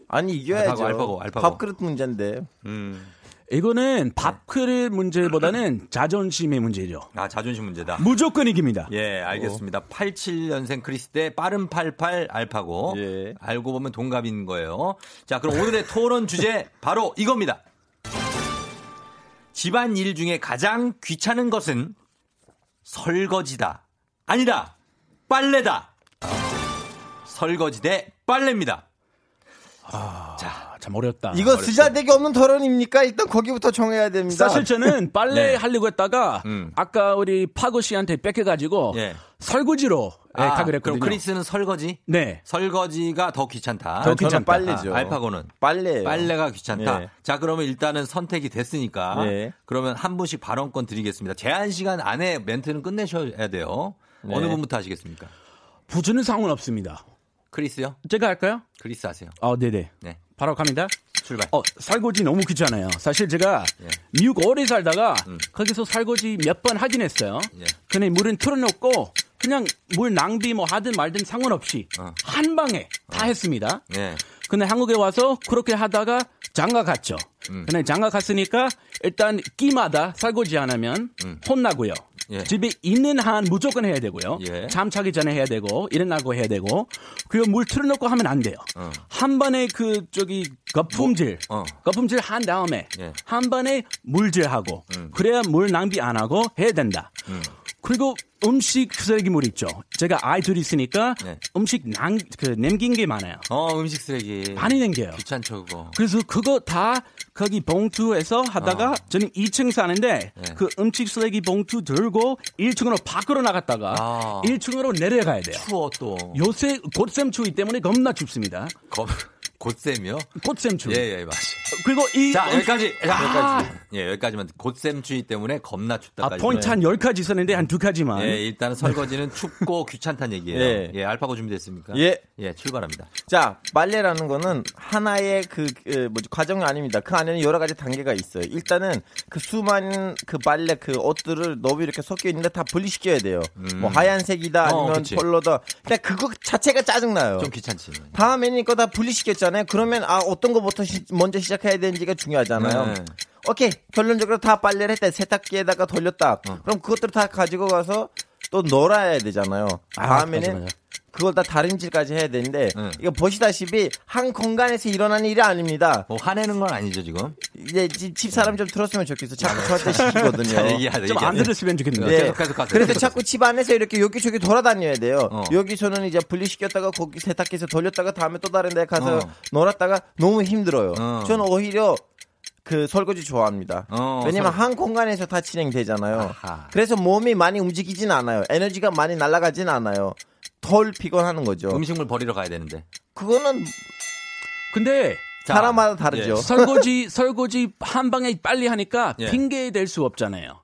아니 이겨야죠. 알파고, 알파고, 알파고. 밥그릇 문제인데. 음. 이거는 밥그릇 문제보다는 자존심의 문제죠. 아 자존심 문제다. 무조건 이깁니다. 예, 알겠습니다. 87년생 크리스 대 빠른 88 알파고. 예. 알고 보면 동갑인 거예요. 자, 그럼 오늘의 토론 주제 바로 이겁니다. 집안 일 중에 가장 귀찮은 것은 설거지다. 아니다. 빨래다. 설거지 대 빨래입니다. 자, 참 어렵다. 이거 쓰잘데기 없는 토론입니까? 일단 거기부터 정해야 됩니다. 사실 저는 빨래 네. 하려고 했다가 음. 아까 우리 파고 씨한테 뺏겨가지고 예. 설거지로 예, 아, 가기로 했거든요. 그럼 크리스는 설거지? 네. 설거지가 더 귀찮다. 더 귀찮다. 빨래죠. 아, 알파고는 빨래예요. 빨래가 귀찮다. 예. 자, 그러면 일단은 선택이 됐으니까 네. 그러면 한 분씩 발언권 드리겠습니다. 제한 시간 안에 멘트는 끝내셔야 돼요. 네. 어느 분부터 하시겠습니까? 부주는 상관없습니다. 크리스요? 제가 할까요? 크리스 하세요. 어, 네네. 네. 바로 갑니다. 출발. 어, 설거지 너무 귀찮아요. 사실 제가 예. 미국 오래 살다가 음. 거기서 설거지 몇 번 하긴 했어요. 예. 근데 물은 틀어놓고 그냥 물 낭비 뭐 하든 말든 상관없이 어. 한 방에 다 했습니다. 예. 근데 한국에 와서 그렇게 하다가 장가 갔죠. 음. 근데 장가 갔으니까 일단 끼마다 설거지 안 하면 음. 혼나고요. 예. 집에 있는 한 무조건 해야 되고요. 예. 잠 자기 전에 해야 되고 일어나고 해야 되고 그리고 물 틀어놓고 하면 안 돼요. 어. 한 번에 그 저기 거품질 어. 거품질 한 다음에 예. 한 번에 물질하고 음. 그래야 물 낭비 안 하고 해야 된다. 음. 그리고 음식 쓰레기물 있죠. 제가 아이 둘이 있으니까 네. 음식 남, 그 남긴 게 많아요. 어, 음식 쓰레기. 많이 남겨요. 귀찮죠, 그거. 그래서 그거 다 거기 봉투에서 하다가 어. 저는 2층 사는데 네. 그 음식 쓰레기 봉투 들고 1층으로 밖으로 나갔다가 아. 1층으로 내려가야 돼요. 추워 또. 요새 곧샘 추위 때문에 겁나 춥습니다. 겁, 곧샘이요? 곧샘 추위. 예, 예, 맞아요. 그리고 이 자, 음- 여기까지. 아. 여기까지. 예, 여기까지만. 곧샘 추위 때문에 겁나 아, 춥다까지. 포인트 한 10가지 있었는데 한두 가지만. 예, 일단은 설거지는 춥고 귀찮다는 얘기예요. 예. 예, 알파고 준비됐습니까? 예. 예, 출발합니다. 자, 빨래라는 거는 하나의 그, 그 뭐지 과정이 아닙니다. 그 안에는 여러 가지 단계가 있어요. 일단은 그 수많은 그 빨래 그 옷들을 너무 이렇게 섞여 있는데 다 분리시켜야 돼요. 뭐 하얀색이다 어, 아니면 그치. 컬러다. 그냥 그거 자체가 짜증나요. 좀 귀찮지. 다음에는 이거 다 분리시켰잖아요. 그러면 아 어떤 거부터 시- 먼저 시작해야 되는지가 중요하잖아요. 네. 오케이 결론적으로 다 빨래를 했다 세탁기에다가 돌렸다. 어. 그럼 그것들 다 가지고 가서 또 놀아야 되잖아요. 아, 다음에는 맞아, 맞아. 그걸 다 다림질까지 해야 되는데 네. 이거 보시다시피 한 공간에서 일어나는 일이 아닙니다. 뭐 화내는 건 아니죠, 지금? 이제 집, 집 사람 좀 들었으면 좋겠어. 자꾸 저한테 시키거든요. 좀 안 들었으면 좋겠네요. 네. 계속, 계속 가세요. 그래서 자꾸 집 안에서 이렇게 여기저기 돌아다녀야 돼요. 어. 여기서는 이제 분리시켰다가 거기 세탁기에서 돌렸다가 다음에 또 다른 데 가서 어. 놀았다가 너무 힘들어요. 어. 저는 오히려 그 설거지 좋아합니다. 어, 왜냐면 설- 한 공간에서 다 진행되잖아요. 아하. 그래서 몸이 많이 움직이진 않아요. 에너지가 많이 날아가진 않아요. 덜 피곤하는 거죠. 음식물 버리러 가야 되는데. 그거는 근데 자, 사람마다 다르죠. 예. 설거지 설거지 한 방에 빨리 하니까 예. 핑계 댈 수 없잖아요.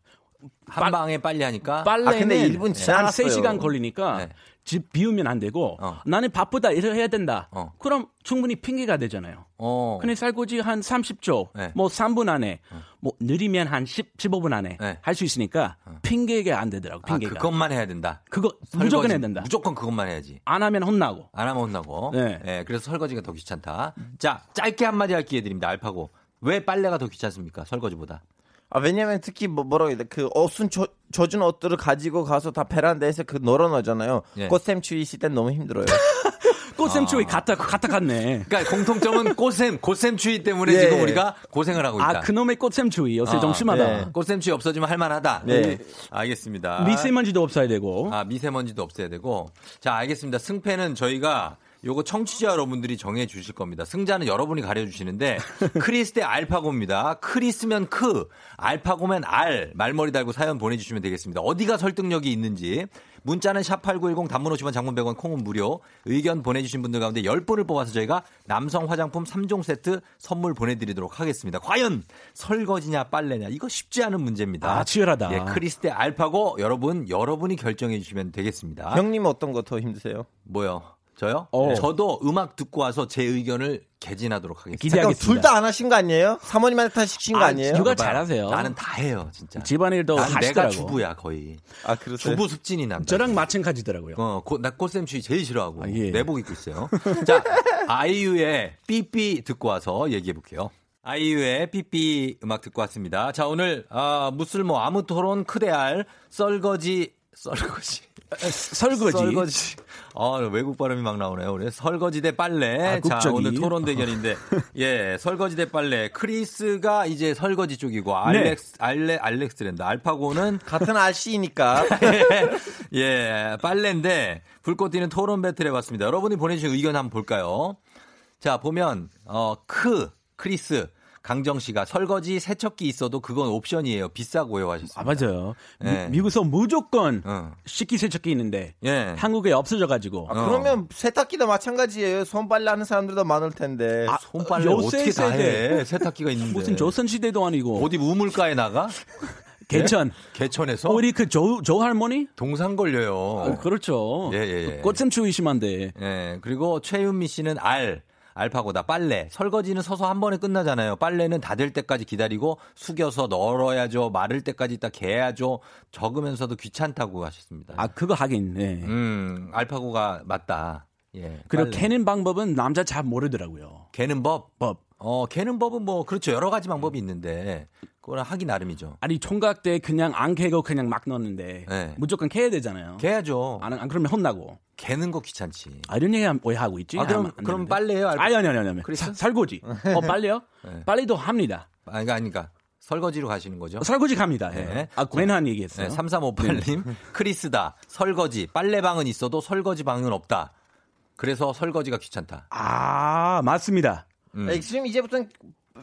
한 방에 빨리 하니까. 빨래는 아, 근데 일분 한 지나갔어요. 3시간 걸리니까 네. 집 비우면 안 되고 어. 나는 바쁘다 일을 해야 된다. 어. 그럼 충분히 핑계가 되잖아요. 어. 근데 설거지 한 30초, 네. 뭐 3분 안에, 뭐 느리면 한 10, 15분 안에 네. 할수 있으니까 핑계가 안 되더라고. 아, 핑계가. 그것만 해야 된다. 그거 설거지 무조건 해야 된다. 무조건 그것만 해야지. 안 하면 혼나고. 안 하면 혼나고. 네. 예, 그래서 설거지가 더 귀찮다. 자, 짧게 한마디 할 기회 드립니다. 알파고. 왜 빨래가 더 귀찮습니까? 설거지보다. 아, 왜냐면 특히 뭐, 뭐라고 해야 돼. 그 옷은 젖, 젖은 옷들을 가지고 가서 다 베란다에서 그 널어놓잖아요. 예. 꽃샘 추위 있을 땐 너무 힘들어요. 꽃샘 추위 아. 갖다, 갖다 갔네. 그러니까 공통점은 꽃샘, 꽃샘 추위 때문에 예. 지금 우리가 고생을 하고 있다. 아, 그놈의 꽃샘 추위 요새 아, 좀 심하다. 네. 꽃샘 추위 없어지면 할만하다. 네. 알겠습니다. 미세먼지도 없어야 되고. 아, 미세먼지도 없애야 되고. 자, 알겠습니다. 승패는 저희가 요거 청취자 여러분들이 정해 주실 겁니다. 승자는 여러분이 가려 주시는데 크리스 대 알파고입니다. 크리스면 크, 알파고면 알 말머리 달고 사연 보내 주시면 되겠습니다. 어디가 설득력이 있는지 문자는 샵8910 단문 50원 장문 100원 콩은 무료. 의견 보내 주신 분들 가운데 10분을 뽑아서 저희가 남성 화장품 3종 세트 선물 보내 드리도록 하겠습니다. 과연 설거지냐 빨래냐 이거 쉽지 않은 문제입니다. 아, 치열하다. 예, 크리스 대 알파고 여러분 여러분이 결정해 주시면 되겠습니다. 형님 어떤 거 더 힘드세요? 뭐요? 저요? 어. 저도 음악 듣고 와서 제 의견을 개진하도록 하겠습니다. 기대하겠습니다. 둘 다 안 하신 거 아니에요? 사모님한테 다 시킨 거 아, 아니에요? 육아 봐요. 잘하세요. 나는 다 해요, 진짜. 집안일도 난 내가 하시더라고. 주부야 거의. 아, 그러세요? 주부 습진이 남자. 저랑 마찬가지더라고요. 어, 고- 나 꽃샘추위 제일 싫어하고 아, 예. 내복 입고 있어요. 자, 아이유의 삐삐 듣고 와서 얘기해 볼게요. 아이유의 삐삐 음악 듣고 왔습니다. 자, 오늘 아, 무슬모 아무 토론 크대알 썰거지 썰거지 설거지. 설거지. 아, 외국 발음이 막 나오네요. 우리 설거지 대 빨래. 아, 자. 오늘 토론 대결인데, 예, 설거지 대 빨래. 크리스가 이제 설거지 쪽이고, 네. 알렉스, 알레, 알렉스랜드. 알파고는 같은 RC니까. 예, 빨래인데 불꽃 튀는 토론 배틀 해 봤습니다. 여러분이 보내 주신 의견 한번 볼까요? 자, 보면, 어, 크, 크리스, 강정 씨가 설거지 세척기 있어도 그건 옵션이에요. 비싸고요 하셨습니다. 아, 맞아요. 예. 미, 국에서 무조건 어. 식기 세척기 있는데 예. 한국에 없어져 가지고. 아, 그러면 세탁기도 마찬가지예요. 손빨래 하는 사람들도 많을 텐데. 아, 손빨래 어떻게 다 세대. 해? 세탁기가 있는데. 무슨 조선 시대도 아니고. 어디 우물가에 나가? 개천. 예? 개천에서? 우리 그 조, 조 할머니? 동상 걸려요. 아, 그렇죠. 예, 예, 예. 꽃샘 추위 심한데. 예, 그리고 최윤미 씨는 알. 알파고다 빨래 설거지는 서서 한 번에 끝나잖아요 빨래는 다 될 때까지 기다리고 숙여서 널어야죠 마를 때까지 있다 개야죠 적으면서도 귀찮다고 하셨습니다 아, 그거 하긴, 네. 음 알파고가 맞다 예 그리고 빨래. 캐는 방법은 남자 잘 모르더라고요. 개는 법 법. 어, 개는 법은 뭐 그렇죠 여러 가지 방법이 있는데 그거는 하기 나름이죠 아니, 총각 때 그냥 안 캐고 그냥 막 넣었는데. 네. 무조건 캐야 되잖아요. 개야죠 안, 안 그러면 혼나고. 개는 거 귀찮지 아, 이런 얘기 왜 하고 있지? 아, 그럼 하면 안 그럼. 빨래요 아니, 아니, 아니, 아니. 사- 설거지. 어, 빨래요? 네. 빨래도 합니다. 아니 그러니까 설거지로 가시는 거죠 설거지 갑니다. 예. 네. 아, 괜한 얘기했어요. 네, 3358님, 크리스다. 설거지. 빨래방은 있어도 설거지 방은 없다. 그래서 설거지가 귀찮다. 아, 맞습니다. 음. 아, 지금 이제부터는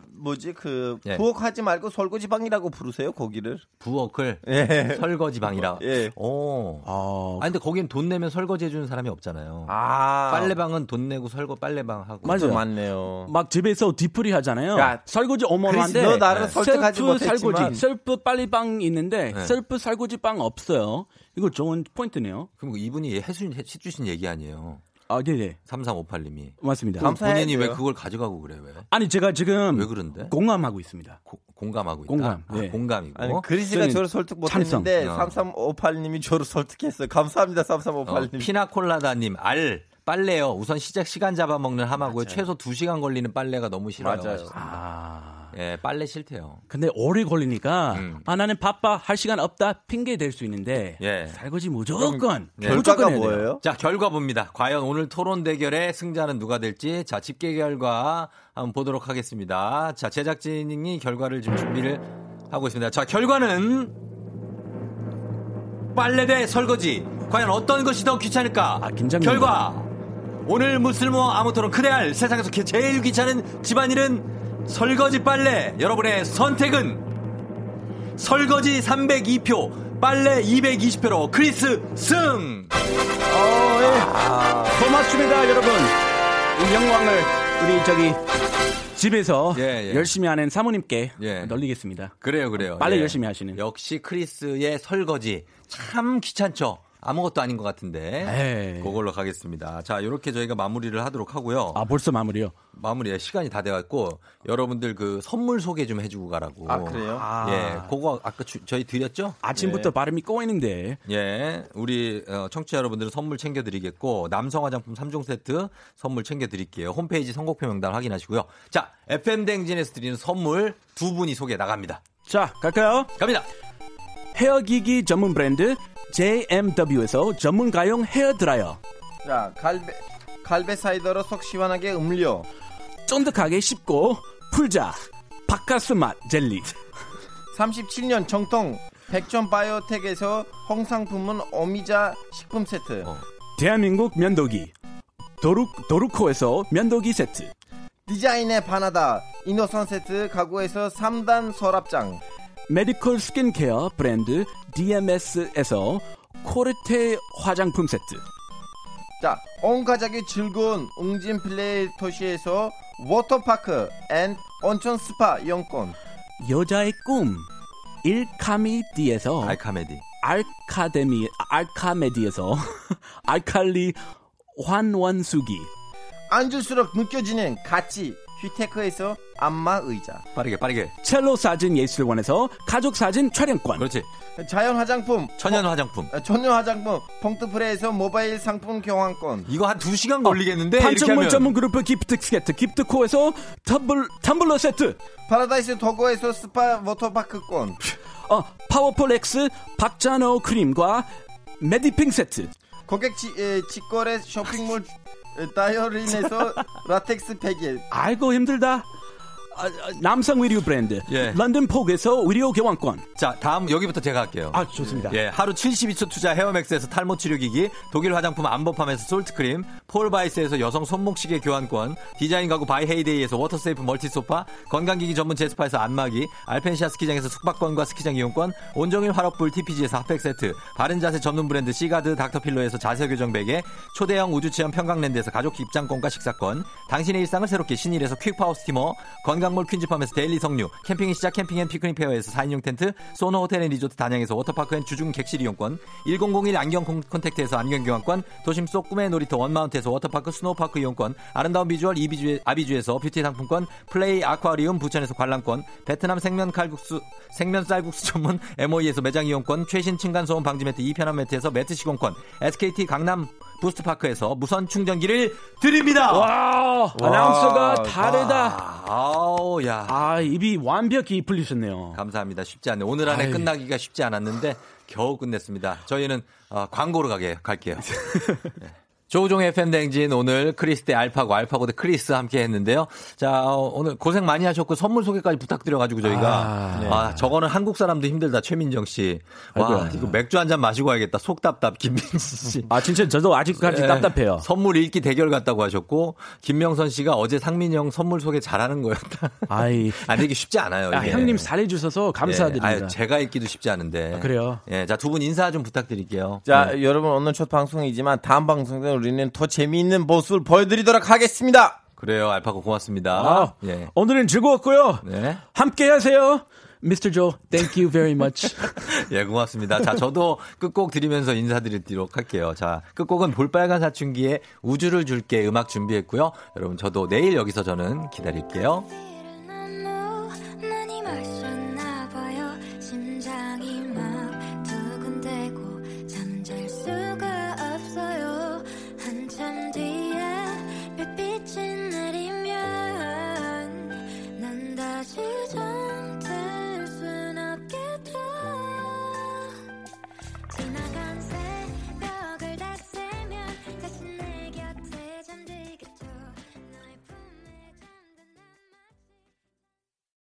뭐지 그 예. 부엌하지 말고 설거지방이라고 부르세요 거기를. 부엌을 예. 설거지 방이라. 예. 오. 어, 아 근데 거긴 돈 내면 설거지 해주는 사람이 없잖아요. 아 빨래방은 돈 내고 설거 빨래방 하고. 맞아요. 맞네요. 막 집에서 뒤풀이 하잖아요. 야, 설거지 어마어마한데 너 나를 네. 설득하지 셀프 설거지, 셀프 빨래방 있는데 네. 셀프 설거지 방 없어요. 이거 좋은 포인트네요. 그럼 이분이 해주신, 해주신 얘기 아니에요. 아, 네, 네. 3358님이. 맞습니다. 감사해야 본인이 왜 돼요. 그걸 가져가고 그래 왜? 아니 제가 지금 왜 그런데? 공감하고 있습니다. 고- 공감하고 있다. 공감, 아, 네. 공감이고. 아니 그리스가 저를 설득 찬성. 못했는데 어. 3358님이 저를 설득했어요. 감사합니다 어, 3358님. 피나콜라다님 알 빨래요. 우선 시작 시간 잡아먹는 함하고요. 최소 2시간 걸리는 빨래가 너무 싫어요. 맞아요. 아. 예, 빨래 싫대요. 근데 오래 걸리니까 음. 아 나는 바빠 할 시간 없다 핑계 될 수 있는데 예. 설거지 무조건 네. 결과가 무조건. 뭐예요? 자, 결과 봅니다. 과연 오늘 토론 대결의 승자는 누가 될지. 자, 집계 결과 한번 보도록 하겠습니다. 자, 제작진이 결과를 지금 준비를 하고 있습니다. 자, 결과는 빨래 대 설거지. 과연 어떤 것이 더 귀찮을까? 아. 결과 오늘 무슬모 아무 토론 그대할 세상에서 게- 제일 귀찮은 집안일은 설거지 빨래. 여러분의 선택은 설거지 302표, 빨래 220표로 크리스 승. 고맙습니다 여러분. 이 영광을 우리 저기 집에서 예, 예. 열심히 하는 사모님께 예. 널리겠습니다. 그래요, 그래요. 빨래 예. 열심히 하시는. 역시 크리스의 설거지 참 귀찮죠. 아무것도 아닌 것 같은데. 에이. 그걸로 가겠습니다. 자, 이렇게 저희가 마무리를 하도록 하고요. 아 벌써 마무리요. 마무리에 시간이 다 돼갖고 여러분들 그 선물 소개 좀 해주고 가라고. 아 그래요? 아. 예, 그거 아까 주- 저희 드렸죠? 아침부터 발음이 꼬이는데 예, 우리 어, 청취자 여러분들은 선물 챙겨드리겠고 남성 화장품 3종 세트 선물 챙겨드릴게요. 홈페이지 선곡표 명단 확인하시고요. 자, FM 댕진에서 드리는 선물 두 분이 소개 나갑니다. 자 갈까요? 갑니다. 헤어기기 전문 브랜드 JMW에서 전문 가용 헤어 드라이어. 자 갈배 갈배 사이다로 속 시원하게 음료. 쫀득하게 씹고 풀자. 바카스 맛 젤리. 37년 정통 백전 바이오텍에서 홍상품은 오미자 식품 세트. 어. 대한민국 면도기. 도루, 도루코에서 면도기 세트. 디자인에 반하다 이노센트 가구에서 3단 서랍장. 메디컬 스킨케어 브랜드 DMS에서 코르테 화장품 세트. 자, 온 가족이 즐거운 웅진 플레이 도시에서 워터파크 and 온천 스파 이용권. 여자의 꿈. 일카미디에서 알카메디. 알카데미 알카메디에서 알칼리 환원수기. 앉을수록 느껴지는 가치 휘테크에서 안마 의자. 빠르게 빠르게. 첼로 사진 예술원에서 가족 사진 촬영권. 그렇지. 자연 화장품. 천연 화장품. 어, 천연 화장품. 펑트프레에서 모바일 상품 교환권. 이거 한 2시간 걸리겠는데? 판촉물 전문 그룹 기프트 세트 기프트코에서 텀블 텀블러 세트. 파라다이스 도고에서 스파 워터파크권. 어, 파워풀 X 박찬호 크림과 메디핑 세트. 고객 지, 에, 직거래 쇼핑몰 에, 다이어린에서 라텍스 베개 아이고 힘들다. 아, 아, 남성 의류 브랜드 예. 런던포그에서 의류 교환권. 자 다음 여기부터 제가 할게요 아 좋습니다. 예, 하루 72초 투자 헤어맥스에서 탈모 치료기기, 독일 화장품 안보팜에서 솔트크림, 폴바이스에서 여성 손목시계 교환권, 디자인 가구 바이 헤이데이에서 워터세이프 멀티소파, 건강기기 전문 제스파에서 안마기, 알펜시아 스키장에서 숙박권과 스키장 이용권, 온종일 화롯불 TPG에서 핫팩 세트, 바른 자세 전문 브랜드 시가드 닥터필로에서 자세 교정 베개, 초대형 우주체험 평강랜드에서 가족 입장권과 식사권, 당신의 일상을 새롭게 신일에서 퀵파워 스티머, 건강 몰 퀸즈팜에서 데일리 석류, 캠핑의 시작 캠핑 앤 피크닉 페어에서 4인용 텐트, 소노 호텔 앤 리조트 단양에서 워터파크 and 주중 객실 이용권, 1001 안경 콘- 콘택트에서 안경 교환권, 도심 속 꿈의 놀이터 원마운트에서 워터파크 스노우파크 이용권, 아름다운 비주얼 이비주, 아비주에서 뷰티 상품권, 플레이 아쿠아리움 부천에서 관람권, 베트남 생면 칼국수, 생면 쌀국수 전문 MOE에서 매장 이용권, 최신 층간소음 방지 매트 이편한 매트에서 매트 시공권, SKT 강남 부스트파크에서 무선 충전기를 드립니다. 와, 아나운서가 다르다. 아우, 야. 아, 입이 완벽히 풀리셨네요. 감사합니다. 쉽지 않네. 오늘 안에 아이. 끝나기가 쉽지 않았는데 겨우 끝냈습니다. 저희는 어, 광고로 가게 갈게요. 네. 조우종 FM 대행진 오늘 크리스 대 알파고 알파고 대 크리스 함께 했는데요. 자 어, 오늘 고생 많이 하셨고 선물 소개까지 부탁드려가지고 저희가 아, 아, 네. 저거는 한국 사람도 힘들다 최민정 씨. 와 아이고야. 이거 맥주 한 잔 마시고 와야겠다. 속 답답 김민지 씨. 아, 진짜 저도 아직까지 예, 답답해요. 선물 읽기 대결 같다고 하셨고 김명선 씨가 어제 상민이 형 선물 소개 잘하는 거였다. 아이. 아, 되게 쉽지 않아요. 아, 이게. 형님 잘해 주셔서 감사드립니다. 예, 아유, 제가 읽기도 쉽지 않은데. 아, 그래요? 예, 자, 두 분 인사 좀 부탁드릴게요. 자 네. 여러분 오늘 첫 방송이지만 다음 방송 때 우리는 더 재미있는 모습을 보여드리도록 하겠습니다 그래요, 알파고 고맙습니다. 아, 예. 오늘은 즐거웠고요. 네. 함께 하세요. Mr. Joe, thank you very much. 예, 고맙습니다. 자, 저도 끝곡 드리면서 인사드리도록 할게요. 자, 끝곡은 볼빨간 사춘기의 우주를 줄게 음악 준비했고요. 여러분, 저도 내일 여기서 저는 기다릴게요. see